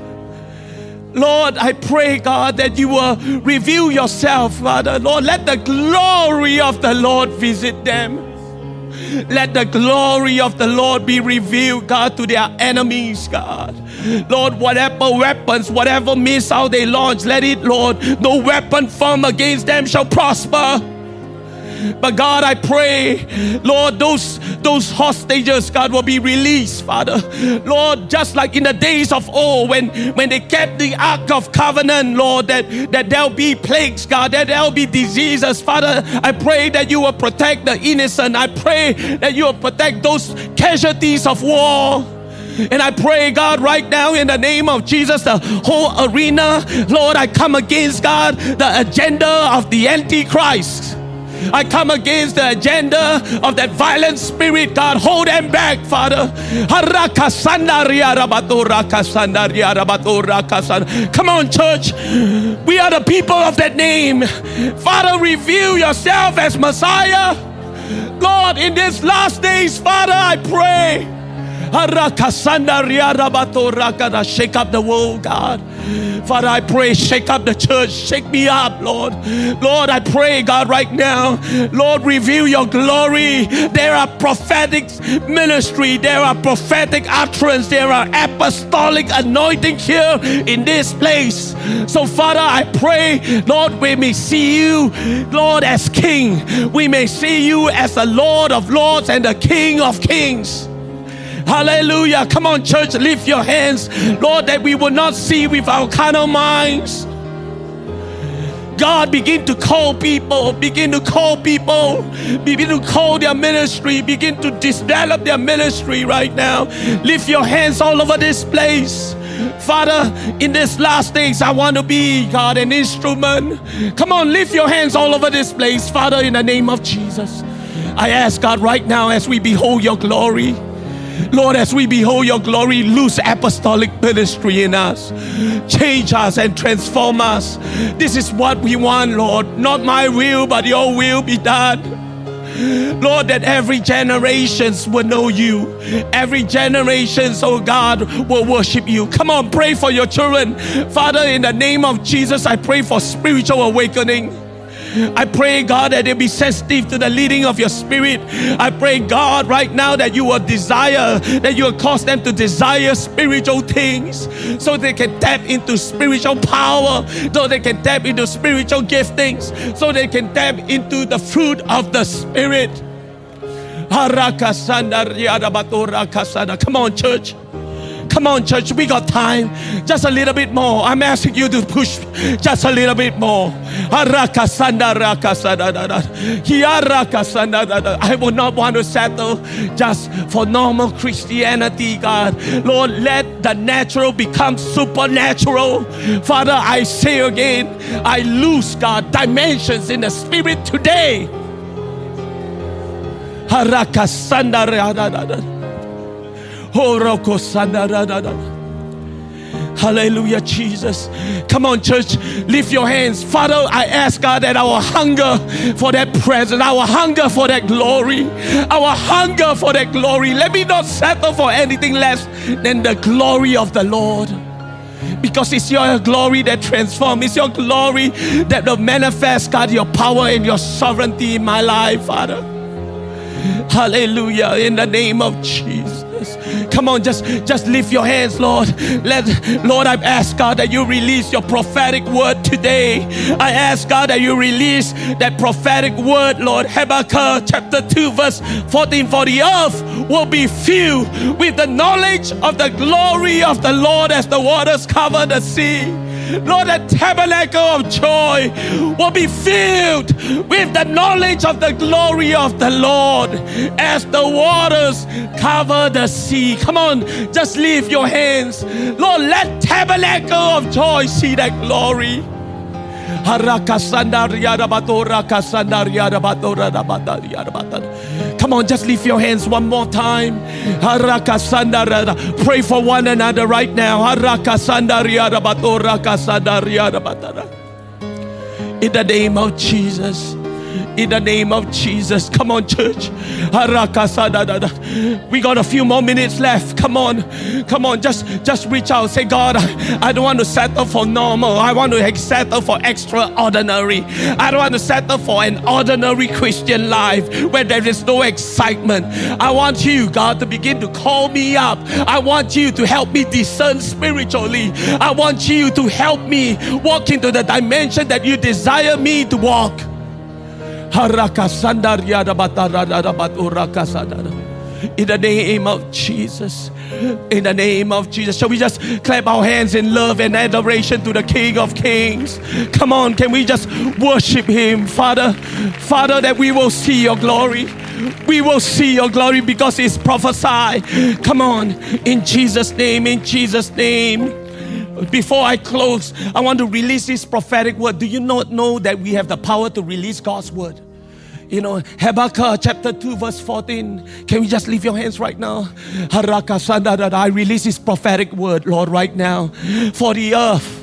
Lord, I pray, God, that you will reveal yourself, Father. Lord, let the glory of the Lord visit them. Let the glory of the Lord be revealed, God, to their enemies, God. Lord, whatever weapons, whatever missile they launch, let it, Lord, no weapon formed against them shall prosper. But God, I pray, Lord, those those hostages, God, will be released, Father. Lord, just like in the days of old, when when they kept the Ark of Covenant, Lord, that that there'll be plagues, God, that there'll be diseases, Father. I pray that you will protect the innocent. I pray that you will protect those casualties of war. And I pray, God, right now in the name of Jesus, the whole arena, Lord, I come against, God, the agenda of the Antichrist. I come against the agenda of that violent spirit, God. Hold them back, Father. Come on, church. We are the people of that name. Father, reveal yourself as Messiah. Lord, in these last days, Father, I pray. Shake up the world, God. Father, I pray, shake up the church, shake me up, Lord. Lord, I pray, God, right now, Lord, reveal your glory. There are prophetic ministry, there are prophetic utterance, there are apostolic anointing here in this place. So, Father, I pray, Lord, we may see you, Lord, as King. We may see you as the Lord of Lords and the King of Kings. Hallelujah. Come on, church, lift your hands. Lord, that we will not see with our carnal minds. God, begin to call people, begin to call people, begin to call their ministry, begin to develop their ministry right now. Lift your hands all over this place. Father, in this last days, I want to be, God, an instrument. Come on, lift your hands all over this place, Father, in the name of Jesus. I ask God right now as we behold your glory. Lord, as we behold your glory, loose apostolic ministry in us. Change us and transform us. This is what we want, Lord. Not my will, but your will be done. Lord, that every generations will know you. Every generations, oh God, will worship you. Come on, pray for your children. Father, in the name of Jesus, I pray for spiritual awakening. I pray, God, that they be sensitive to the leading of your spirit. I pray, God, right now that you will desire, that you will cause them to desire spiritual things so they can tap into spiritual power, so they can tap into spiritual giftings, so they can tap into the fruit of the spirit. Come on, church. Come on, church, we got time. Just a little bit more. I'm asking you to push just a little bit more. I will not want to settle just for normal Christianity, God. Lord, let the natural become supernatural. Father, I say again, I lose, God, dimensions in the spirit today. Oh, Hallelujah, Jesus. Come on, church, lift your hands. Father, I ask God that our hunger for that presence, our hunger for that glory, our hunger for that glory, let me not settle for anything less than the glory of the Lord. Because it's your glory that transforms. It's your glory that will manifest, God, your power and your sovereignty in my life, Father. Hallelujah. In the name of Jesus. Come on, just just lift your hands, Lord. Let Lord, I ask God that you release your prophetic word today. I ask God that you release that prophetic word, Lord. Habakkuk chapter 2, verse 14. For the earth will be filled with the knowledge of the glory of the Lord as the waters cover the sea. Lord, the tabernacle of joy will be filled with the knowledge of the glory of the Lord as the waters cover the sea. Come on, just lift your hands. Lord, let tabernacle of joy see that glory. Come on, just lift your hands one more time. Pray for one another right now. In the name of Jesus in the name of Jesus. Come on, church. We got a few more minutes left. Come on. Come on. Just just reach out. Say, God, I don't want to settle for normal. I want to settle for extraordinary. I don't want to settle for an ordinary Christian life where there is no excitement. I want you, God, to begin to call me up. I want you to help me discern spiritually. I want you to help me walk into the dimension that you desire me to walk. In the name of Jesus. In the name of Jesus. Shall we just clap our hands in love and adoration to the King of Kings? Come on, can we just worship Him, Father? Father, that we will see your glory. We will see your glory because it's prophesied. Come on, in Jesus' name, in Jesus' name. Before I close, I want to release this prophetic word. Do you not know that we have the power to release God's word? You know, Habakkuk chapter 2, verse 14. Can we just leave your hands right now? I release this prophetic word, Lord, right now. For the earth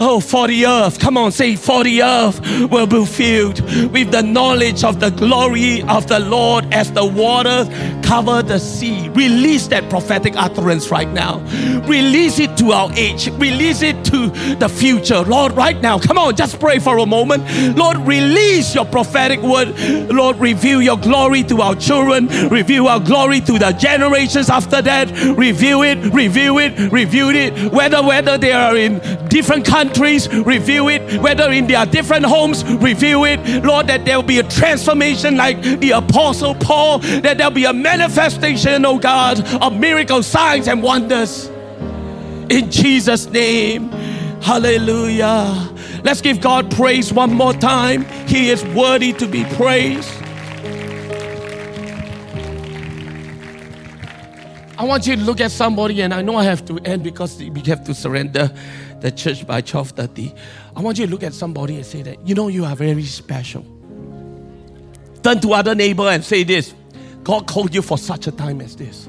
Oh, for the earth, come on, say, for the earth will be filled with the knowledge of the glory of the Lord as the waters cover the sea. Release that prophetic utterance right now. Release it to our age. Release it to the future. Lord, right now, come on, just pray for a moment. Lord, release your prophetic word. Lord, reveal your glory to our children. Reveal our glory to the generations after that. Reveal it, review it, review it. Whether whether they are in different countries, review it. Whether in their different homes, review it. Lord, that there will be a transformation like the Apostle Paul, that there'll be a manifestation, oh God, of miracles, signs, and wonders. In Jesus' name. Hallelujah. Let's give God praise one more time. He is worthy to be praised. I want you to look at somebody, and I know I have to end because we have to surrender the church by 12:30. I want you to look at somebody and say that, you know, you are very special. Turn to other neighbor and say this. God called you for such a time as this.